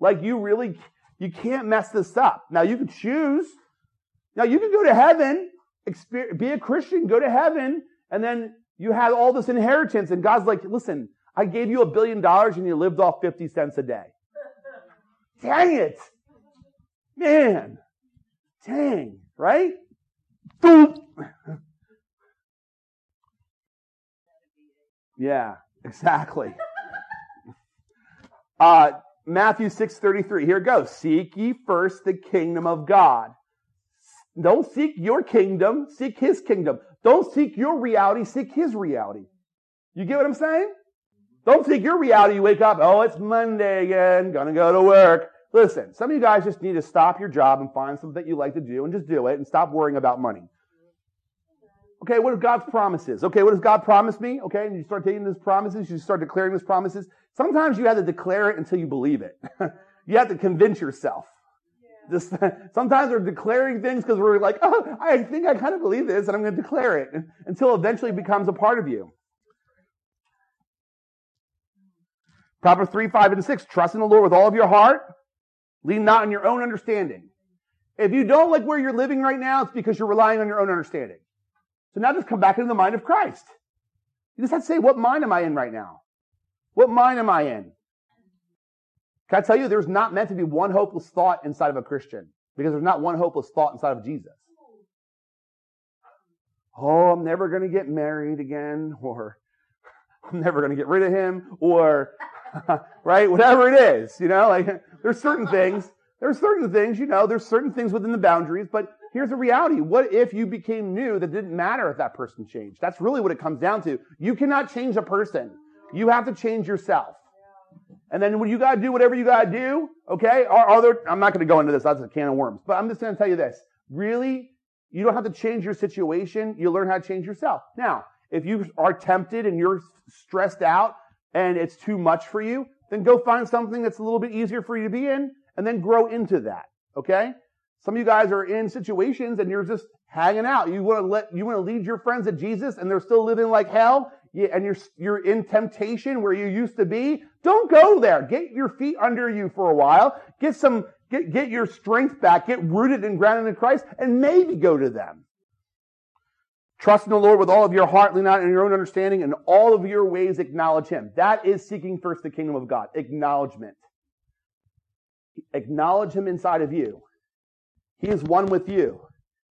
Speaker 2: Like you really, you can't mess this up. Now you can choose. Now you can go to heaven, be a Christian, go to heaven, and then you have all this inheritance. And God's like, listen, I gave you a billion dollars and you lived off 50 cents a day. Dang it. Man. Dang, right? Boom. Yeah, exactly. uh, Matthew 6:33. Here it goes. Seek ye first the kingdom of God. Don't seek your kingdom, seek his kingdom. Don't seek your reality, seek his reality. You get what I'm saying? Don't seek your reality. You wake up, oh, it's Monday again, gonna go to work. Listen, some of you guys just need to stop your job and find something that you like to do and just do it and stop worrying about money. Okay, what are God's promises? Okay, what does God promise me? Okay, and you start taking these promises, you start declaring these promises. Sometimes you have to declare it until you believe it. you have to convince yourself. Yeah. Just, sometimes we're declaring things because we're like, oh, I think I kind of believe this, and I'm going to declare it until eventually it becomes a part of you. Proverbs 3, 5, and 6. Trust in the Lord with all of your heart. Lean not on your own understanding. If you don't like where you're living right now, it's because you're relying on your own understanding. So now just come back into the mind of Christ. You just have to say, what mind am I in right now? What mind am I in? Can I tell you, there's not meant to be one hopeless thought inside of a Christian because there's not one hopeless thought inside of Jesus. Oh, I'm never going to get married again, or I'm never going to get rid of him, or, right, whatever it is, you know, like, there's certain things, there's certain things, you know, there's certain things within the boundaries, but here's the reality. What if you became new that didn't matter if that person changed? That's really what it comes down to. You cannot change a person. You have to change yourself. And then when you gotta do whatever you gotta do, okay, are, are there, I'm not gonna go into this, that's a can of worms, but I'm just gonna tell you this. Really, you don't have to change your situation, you learn how to change yourself. Now, if you are tempted and you're stressed out and it's too much for you, then go find something that's a little bit easier for you to be in and then grow into that. Okay? Some of you guys are in situations and you're just hanging out. You want to let, you want to lead your friends to Jesus and they're still living like hell and you're, you're in temptation where you used to be. Don't go there. Get your feet under you for a while. Get some, get, get your strength back. Get rooted and grounded in Christ and maybe go to them. Trust in the Lord with all of your heart, lean not in your own understanding, and all of your ways acknowledge Him. That is seeking first the kingdom of God. Acknowledgement. Acknowledge Him inside of you. He is one with you.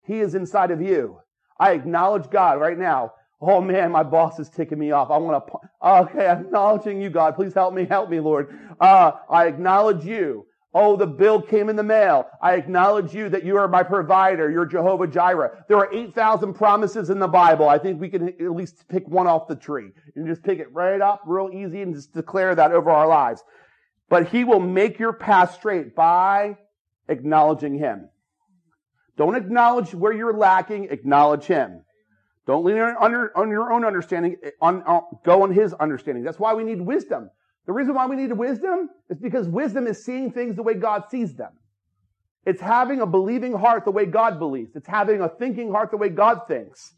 Speaker 2: He is inside of you. I acknowledge God right now. Oh man, my boss is ticking me off. I want to, okay, acknowledging you, God. Please help me, help me, Lord. Uh, I acknowledge you. Oh, the bill came in the mail. I acknowledge you that you are my provider. You're Jehovah Jireh. There are 8,000 promises in the Bible. I think we can at least pick one off the tree and just pick it right up real easy and just declare that over our lives. But he will make your path straight by acknowledging him. Don't acknowledge where you're lacking, acknowledge Him. Don't lean on, on your own understanding, on, on, go on His understanding. That's why we need wisdom. The reason why we need wisdom is because wisdom is seeing things the way God sees them. It's having a believing heart the way God believes. It's having a thinking heart the way God thinks.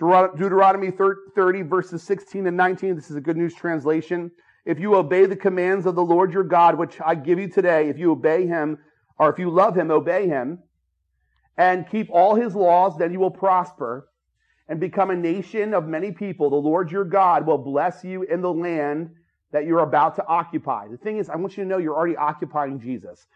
Speaker 2: Deuteronomy 30, verses 16 and 19. This is a good news translation. If you obey the commands of the Lord your God, which I give you today, if you obey him, or if you love him, obey him, and keep all his laws, then you will prosper and become a nation of many people. The Lord your God will bless you in the land that you're about to occupy. The thing is, I want you to know you're already occupying Jesus.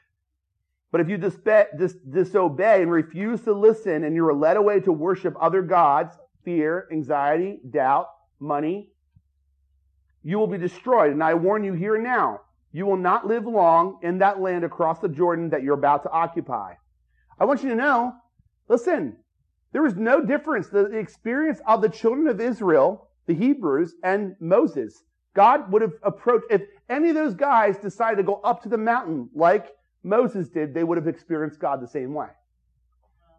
Speaker 2: But if you disobey and refuse to listen and you're led away to worship other gods, fear, anxiety, doubt, money, you will be destroyed. And I warn you here now, you will not live long in that land across the Jordan that you're about to occupy. I want you to know, listen, there is no difference. The experience of the children of Israel, the Hebrews, and Moses, God would have approached, if any of those guys decided to go up to the mountain like Moses did, they would have experienced God the same way.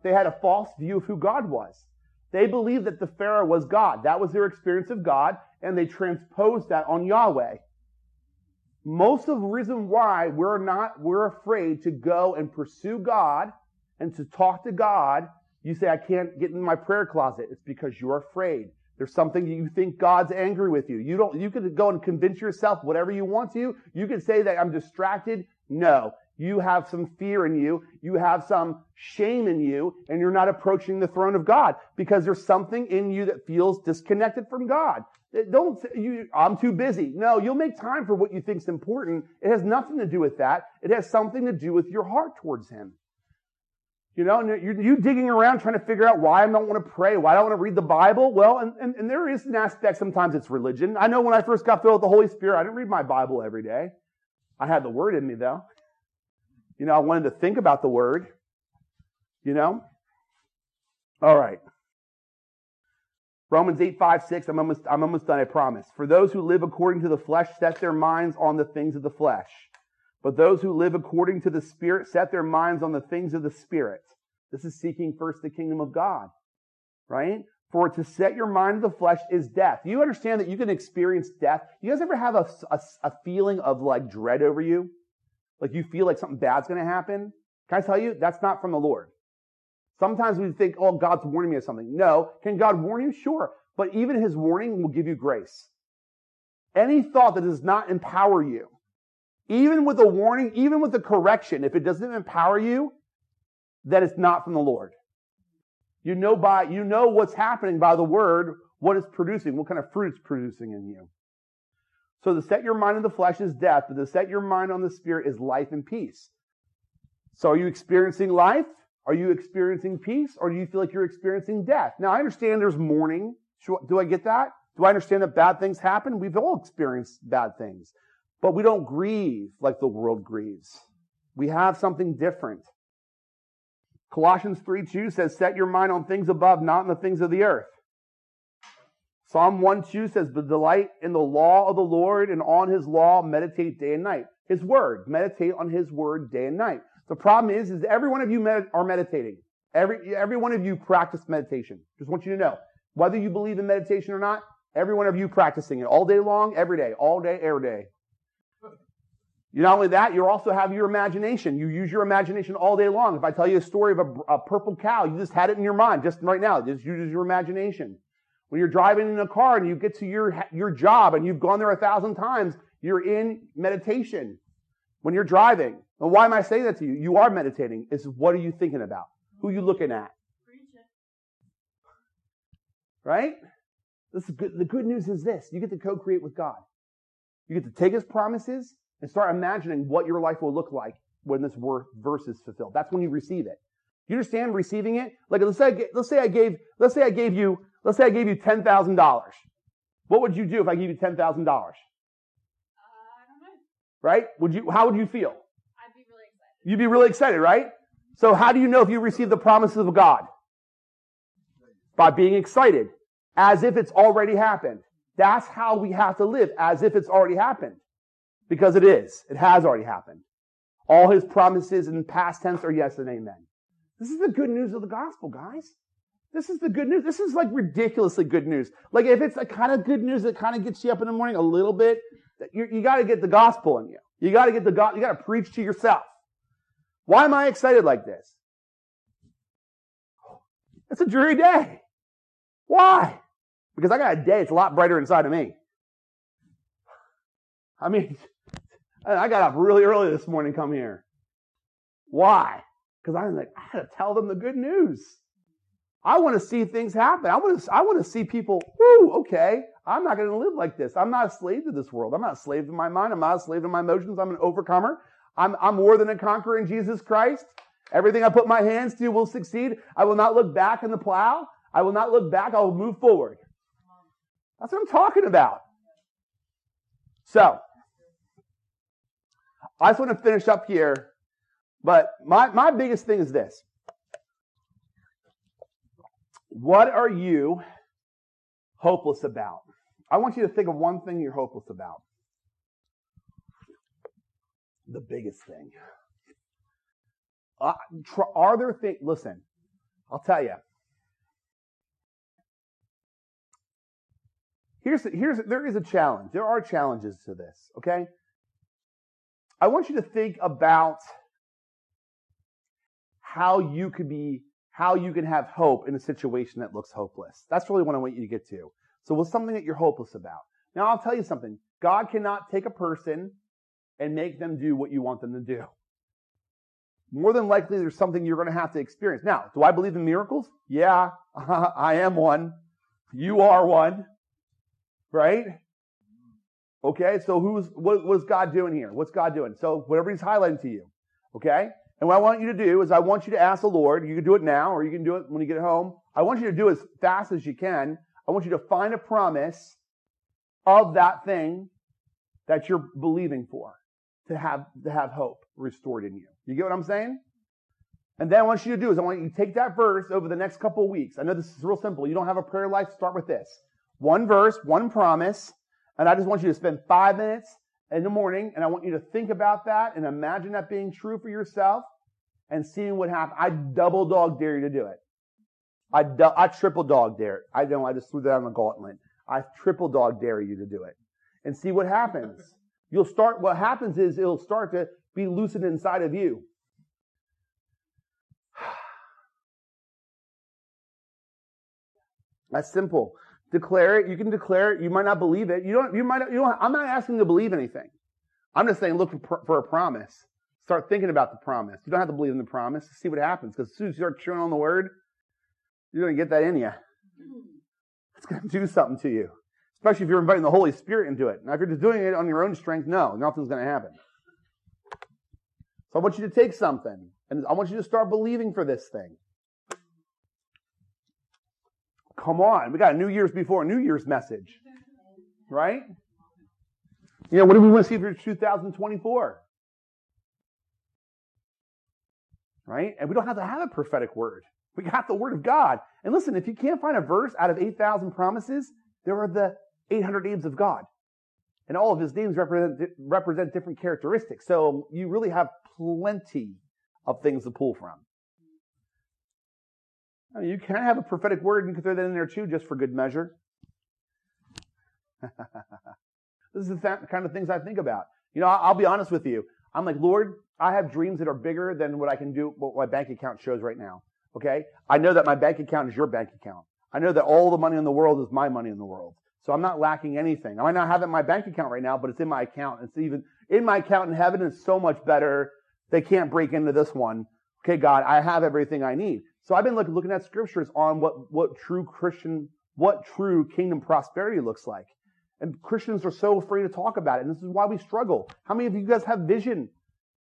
Speaker 2: They had a false view of who God was. They believed that the Pharaoh was God. That was their experience of God, and they transposed that on Yahweh. Most of the reason why we're not, we're afraid to go and pursue God and to talk to God, you say, I can't get in my prayer closet. It's because you're afraid. There's something you think God's angry with you. You don't, you could go and convince yourself whatever you want to. You could say that I'm distracted. No. You have some fear in you. You have some shame in you and you're not approaching the throne of God because there's something in you that feels disconnected from God. Don't you, I'm too busy. No, you'll make time for what you think is important. It has nothing to do with that. It has something to do with your heart towards Him. You know, and you're, you digging around trying to figure out why I don't want to pray, why I don't want to read the Bible. Well, and, and, and there is an aspect, sometimes it's religion. I know when I first got filled with the Holy Spirit, I didn't read my Bible every day. I had the Word in me though. You know, I wanted to think about the Word. You know? All right. Romans 8, 5, 6. I'm almost, I'm almost done, I promise. For those who live according to the flesh set their minds on the things of the flesh. But those who live according to the Spirit set their minds on the things of the Spirit. This is seeking first the kingdom of God. Right? For to set your mind to the flesh is death. You understand that you can experience death. You guys ever have a, a, a feeling of like dread over you? Like you feel like something bad's going to happen? Can I tell you? That's not from the Lord. Sometimes we think, oh, God's warning me of something. No. Can God warn you? Sure. But even his warning will give you grace. Any thought that does not empower you, even with a warning, even with a correction, if it doesn't empower you, then it's not from the Lord. You know by, you know what's happening by the word, what it's producing, what kind of fruit it's producing in you. So to set your mind on the flesh is death, but to set your mind on the spirit is life and peace. So are you experiencing life? Are you experiencing peace? Or do you feel like you're experiencing death? Now I understand there's mourning. Do I get that? Do I understand that bad things happen? We've all experienced bad things. But we don't grieve like the world grieves. We have something different. Colossians 3 2 says, Set your mind on things above, not on the things of the earth. Psalm 1 2 says, But delight in the law of the Lord, and on his law meditate day and night. His word, meditate on his word day and night. The problem is, is every one of you med- are meditating. Every, every one of you practice meditation. Just want you to know. Whether you believe in meditation or not, every one of you practicing it all day long, every day, all day, every day. You not only that, you also have your imagination. You use your imagination all day long. If I tell you a story of a, a purple cow, you just had it in your mind, just right now. Just use your imagination. When you're driving in a car and you get to your, your job and you've gone there a thousand times, you're in meditation. When you're driving, and why am I saying that to you? You are meditating. Is what are you thinking about? Who are you looking at? Right? This is good. The good news is this. You get to co-create with God. You get to take his promises and start imagining what your life will look like when this verse is fulfilled. That's when you receive it. You understand receiving it? Like let's say, let's say I gave, let's say I gave you, let's say I gave you ten thousand dollars. What would you do if I gave you ten thousand dollars? Uh, right? Would you? How would you feel?
Speaker 4: I'd be really excited.
Speaker 2: You'd be really excited, right? So how do you know if you receive the promises of God? By being excited, as if it's already happened. That's how we have to live, as if it's already happened. Because it is. It has already happened. All his promises in past tense are yes and amen. This is the good news of the gospel, guys. This is the good news. This is like ridiculously good news. Like if it's the kind of good news that kind of gets you up in the morning a little bit, you, you got to get the gospel in you. You got to get the God. You got to preach to yourself. Why am I excited like this? It's a dreary day. Why? Because I got a day. It's a lot brighter inside of me. I mean, I got up really early this morning to come here. Why? Because I'm like, I gotta tell them the good news. I want to see things happen. I want to, I want to see people, whoo, okay, I'm not going to live like this. I'm not a slave to this world. I'm not a slave to my mind. I'm not a slave to my emotions. I'm an overcomer. I'm, I'm more than a conqueror in Jesus Christ. Everything I put my hands to will succeed. I will not look back in the plow. I will not look back. I will move forward. That's what I'm talking about. So, I just want to finish up here, but my, my biggest thing is this. What are you hopeless about? I want you to think of one thing you're hopeless about. The biggest thing. Uh, tr- are there things, listen, I'll tell you. Here's, the, here's, there is a challenge. There are challenges to this, okay? I want you to think about how you could be, how you can have hope in a situation that looks hopeless. That's really what I want you to get to. So what's something that you're hopeless about? Now I'll tell you something. God cannot take a person and make them do what you want them to do. More than likely there's something you're going to have to experience. Now, do I believe in miracles? Yeah, I am one. You are one. Right? Okay, so who's what, what is God doing here? What's God doing? So whatever He's highlighting to you. Okay, and what I want you to do is I want you to ask the Lord. You can do it now, or you can do it when you get home. I want you to do as fast as you can. I want you to find a promise of that thing that you're believing for to have to have hope restored in you. You get what I'm saying? And then I want you to do is I want you to take that verse over the next couple of weeks. I know this is real simple. You don't have a prayer life. Start with this. One verse, one promise, and I just want you to spend five minutes in the morning and I want you to think about that and imagine that being true for yourself and seeing what happens. I double dog dare you to do it. I, du- I triple dog dare. It. I know I just threw that on the gauntlet. I triple dog dare you to do it and see what happens. You'll start, what happens is it'll start to be loosened inside of you. That's simple. Declare it. You can declare it. You might not believe it. You don't, you might, you don't, I'm not asking you to believe anything. I'm just saying look for, for a promise. Start thinking about the promise. You don't have to believe in the promise. See what happens. Because as soon as you start chewing on the word, you're going to get that in you. It's going to do something to you. Especially if you're inviting the Holy Spirit into it. Now, if you're just doing it on your own strength, no, nothing's going to happen. So I want you to take something and I want you to start believing for this thing. Come on. We got a New Year's before a New Year's message. Right? You know, what do we want to see for 2024? Right? And we don't have to have a prophetic word. We got the word of God. And listen, if you can't find a verse out of 8,000 promises, there are the 800 names of God. And all of his names represent, represent different characteristics. So you really have plenty of things to pull from. I mean, you can have a prophetic word and throw that in there too, just for good measure. this is the kind of things I think about. You know, I'll be honest with you. I'm like, Lord, I have dreams that are bigger than what I can do, what my bank account shows right now. Okay? I know that my bank account is your bank account. I know that all the money in the world is my money in the world. So I'm not lacking anything. I might not have it in my bank account right now, but it's in my account. It's even in my account in heaven. It's so much better. They can't break into this one. Okay, God, I have everything I need. So I've been looking, looking at scriptures on what, what true Christian, what true kingdom prosperity looks like. And Christians are so afraid to talk about it. And this is why we struggle. How many of you guys have vision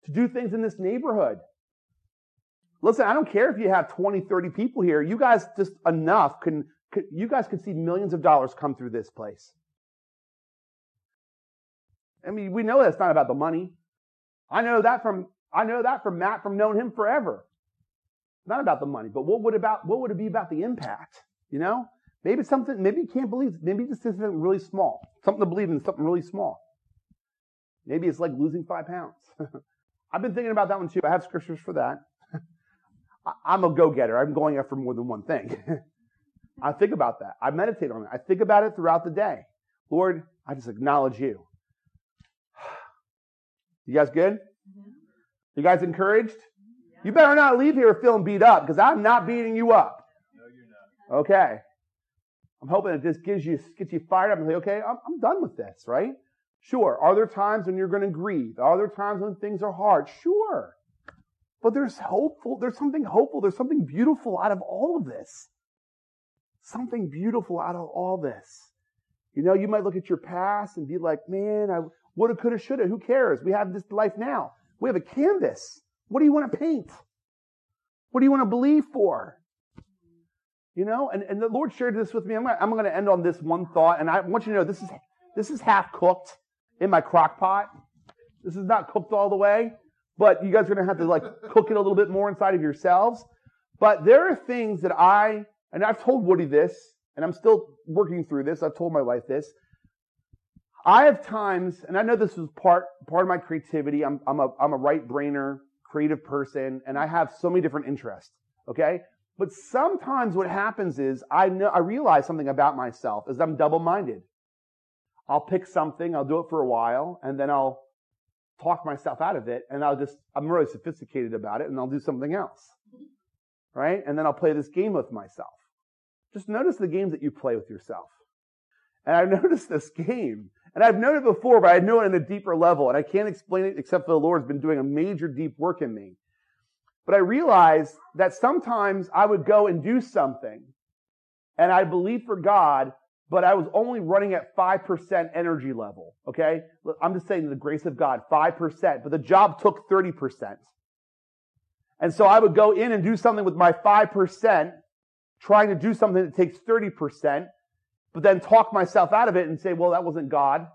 Speaker 2: to do things in this neighborhood? Listen, I don't care if you have 20, 30 people here. You guys just enough can, can you guys could see millions of dollars come through this place. I mean, we know that's not about the money. I know that from I know that from Matt from knowing him forever. Not about the money, but what would about what would it be about the impact? You know, maybe it's something. Maybe you can't believe. Maybe this is something really small. Something to believe in. Something really small. Maybe it's like losing five pounds. I've been thinking about that one too. I have scriptures for that. I'm a go-getter. I'm going after more than one thing. I think about that. I meditate on it. I think about it throughout the day. Lord, I just acknowledge you. You guys good? Mm-hmm. You guys encouraged? You better not leave here feeling beat up because I'm not beating you up.
Speaker 3: No, you're not.
Speaker 2: Okay. I'm hoping it just gives you, gets you fired up and say, okay, I'm, I'm done with this, right? Sure. Are there times when you're going to grieve? Are there times when things are hard? Sure. But there's hopeful, there's something hopeful, there's something beautiful out of all of this. Something beautiful out of all this. You know, you might look at your past and be like, man, I woulda, coulda, shoulda. Who cares? We have this life now. We have a canvas. What do you want to paint? What do you want to believe for? You know, and, and the Lord shared this with me. I'm, I'm going to end on this one thought, and I want you to know this is this is half cooked in my crock pot. This is not cooked all the way, but you guys are going to have to like cook it a little bit more inside of yourselves. But there are things that I, and I've told Woody this, and I'm still working through this. I've told my wife this. I have times, and I know this is part part of my creativity. I'm I'm a I'm a right brainer, creative person, and I have so many different interests. Okay, but sometimes what happens is I know I realize something about myself is I'm double minded. I'll pick something, I'll do it for a while, and then I'll talk myself out of it, and I'll just I'm really sophisticated about it, and I'll do something else, right? And then I'll play this game with myself. Just notice the games that you play with yourself. And I've noticed this game and I've known it before, but I know it on a deeper level. And I can't explain it except for the Lord's been doing a major deep work in me. But I realized that sometimes I would go and do something and I believe for God, but I was only running at 5% energy level. Okay. I'm just saying the grace of God, 5%, but the job took 30%. And so I would go in and do something with my 5%, trying to do something that takes 30% but then talk myself out of it and say, well, that wasn't God.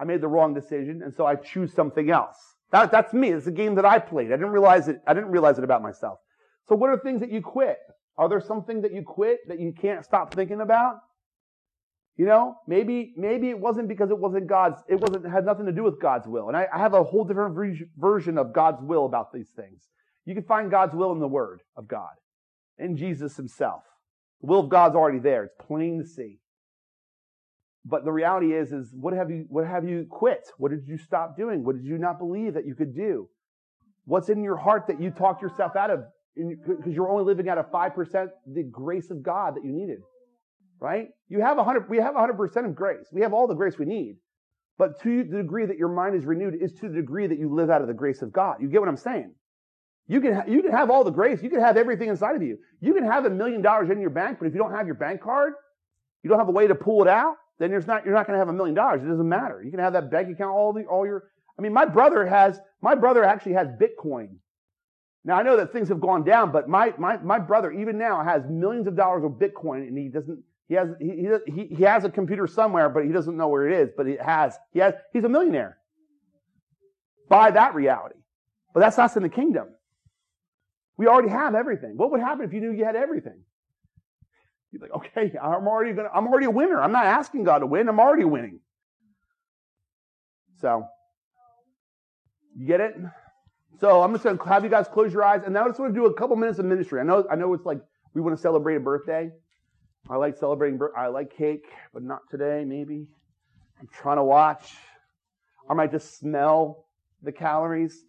Speaker 2: I made the wrong decision, and so I choose something else. That, that's me. It's a game that I played. I didn't realize it. I didn't realize it about myself. So what are things that you quit? Are there something that you quit that you can't stop thinking about? You know, maybe, maybe it wasn't because it wasn't God's, it wasn't, had nothing to do with God's will. And I, I have a whole different ver- version of God's will about these things. You can find God's will in the Word of God, in Jesus Himself. The will of God's already there. It's plain to see. But the reality is, is what have you, what have you quit? What did you stop doing? What did you not believe that you could do? What's in your heart that you talked yourself out of because you're only living out of 5% the grace of God that you needed? right? You have a hundred, we have a hundred percent of grace. We have all the grace we need. But to the degree that your mind is renewed is to the degree that you live out of the grace of God. You get what I'm saying? You can, ha- you can have all the grace. You can have everything inside of you. You can have a million dollars in your bank, but if you don't have your bank card, you don't have a way to pull it out, then not, you're not going to have a million dollars. It doesn't matter. You can have that bank account, all the, all your, I mean, my brother has, my brother actually has Bitcoin. Now I know that things have gone down, but my, my, my brother even now has millions of dollars of Bitcoin and he doesn't, he has, he, he, he has a computer somewhere, but he doesn't know where it is, but he has, he has, he's a millionaire. By that reality. But that's us in the kingdom. We already have everything. What would happen if you knew you had everything? You'd be like, okay, I'm already gonna, I'm already a winner. I'm not asking God to win. I'm already winning. So, you get it? So I'm just gonna have you guys close your eyes, and now I just want to do a couple minutes of ministry. I know, I know it's like we want to celebrate a birthday. I like celebrating. I like cake, but not today. Maybe I'm trying to watch. I might just smell the calories.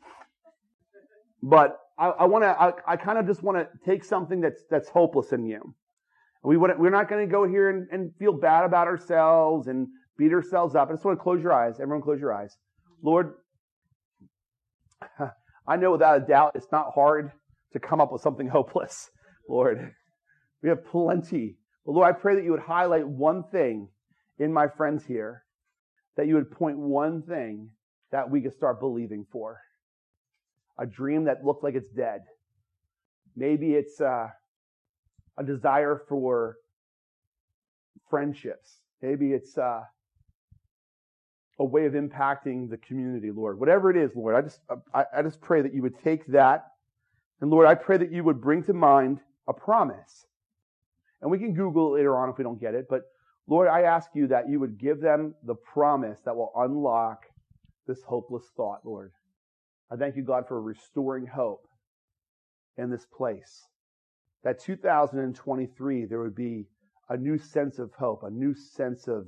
Speaker 2: But I, I want to. I, I kind of just want to take something that's that's hopeless in you. We want. We're not going to go here and, and feel bad about ourselves and beat ourselves up. I just want to close your eyes. Everyone, close your eyes. Lord, I know without a doubt it's not hard to come up with something hopeless. Lord, we have plenty. But Lord, I pray that you would highlight one thing in my friends here, that you would point one thing that we could start believing for a dream that looked like it's dead. Maybe it's uh, a desire for friendships. Maybe it's uh, a way of impacting the community, Lord. Whatever it is, Lord, I just I, I just pray that you would take that, and Lord, I pray that you would bring to mind a promise. And we can Google it later on if we don't get it, but Lord, I ask you that you would give them the promise that will unlock this hopeless thought, Lord. I thank you, God, for restoring hope in this place. That 2023, there would be a new sense of hope, a new sense of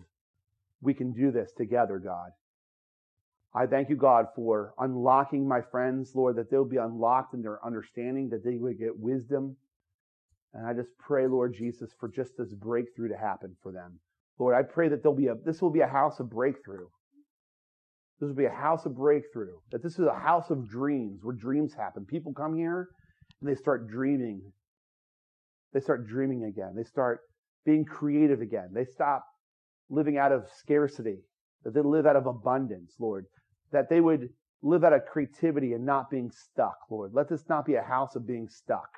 Speaker 2: we can do this together, God. I thank you, God, for unlocking my friends, Lord, that they'll be unlocked in their understanding, that they would get wisdom. And I just pray, Lord Jesus, for just this breakthrough to happen for them. Lord, I pray that there'll be a, this will be a house of breakthrough. This will be a house of breakthrough. That this is a house of dreams where dreams happen. People come here and they start dreaming. They start dreaming again. They start being creative again. They stop living out of scarcity. That they live out of abundance, Lord. That they would live out of creativity and not being stuck, Lord. Let this not be a house of being stuck.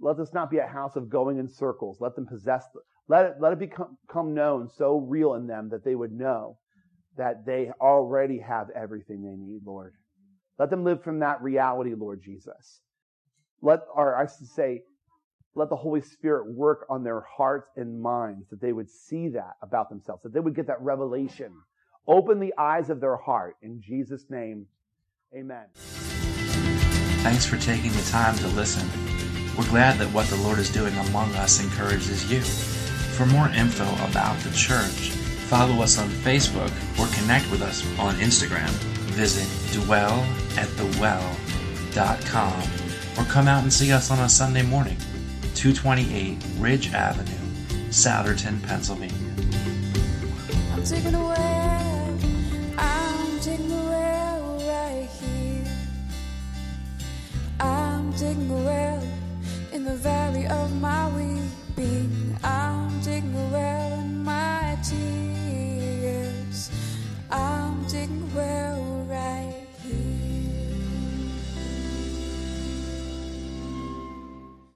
Speaker 2: Let this not be a house of going in circles. Let them possess, let it, let it become, known so real in them that they would know that they already have everything they need, Lord. Let them live from that reality, Lord Jesus. Let, or I should say, let the Holy Spirit work on their hearts and minds that they would see that about themselves, that they would get that revelation. Open the eyes of their heart. In Jesus' name, amen.
Speaker 4: Thanks for taking the time to listen. We're glad that what the Lord is doing among us encourages you. For more info about the church, follow us on Facebook or connect with us on Instagram. Visit dwellatthewell.com or come out and see us on a Sunday morning, 228 Ridge Avenue, Souderton, Pennsylvania.
Speaker 5: I'm taking a I'm taking right here. I'm taking in the valley of my weeping. I'm taking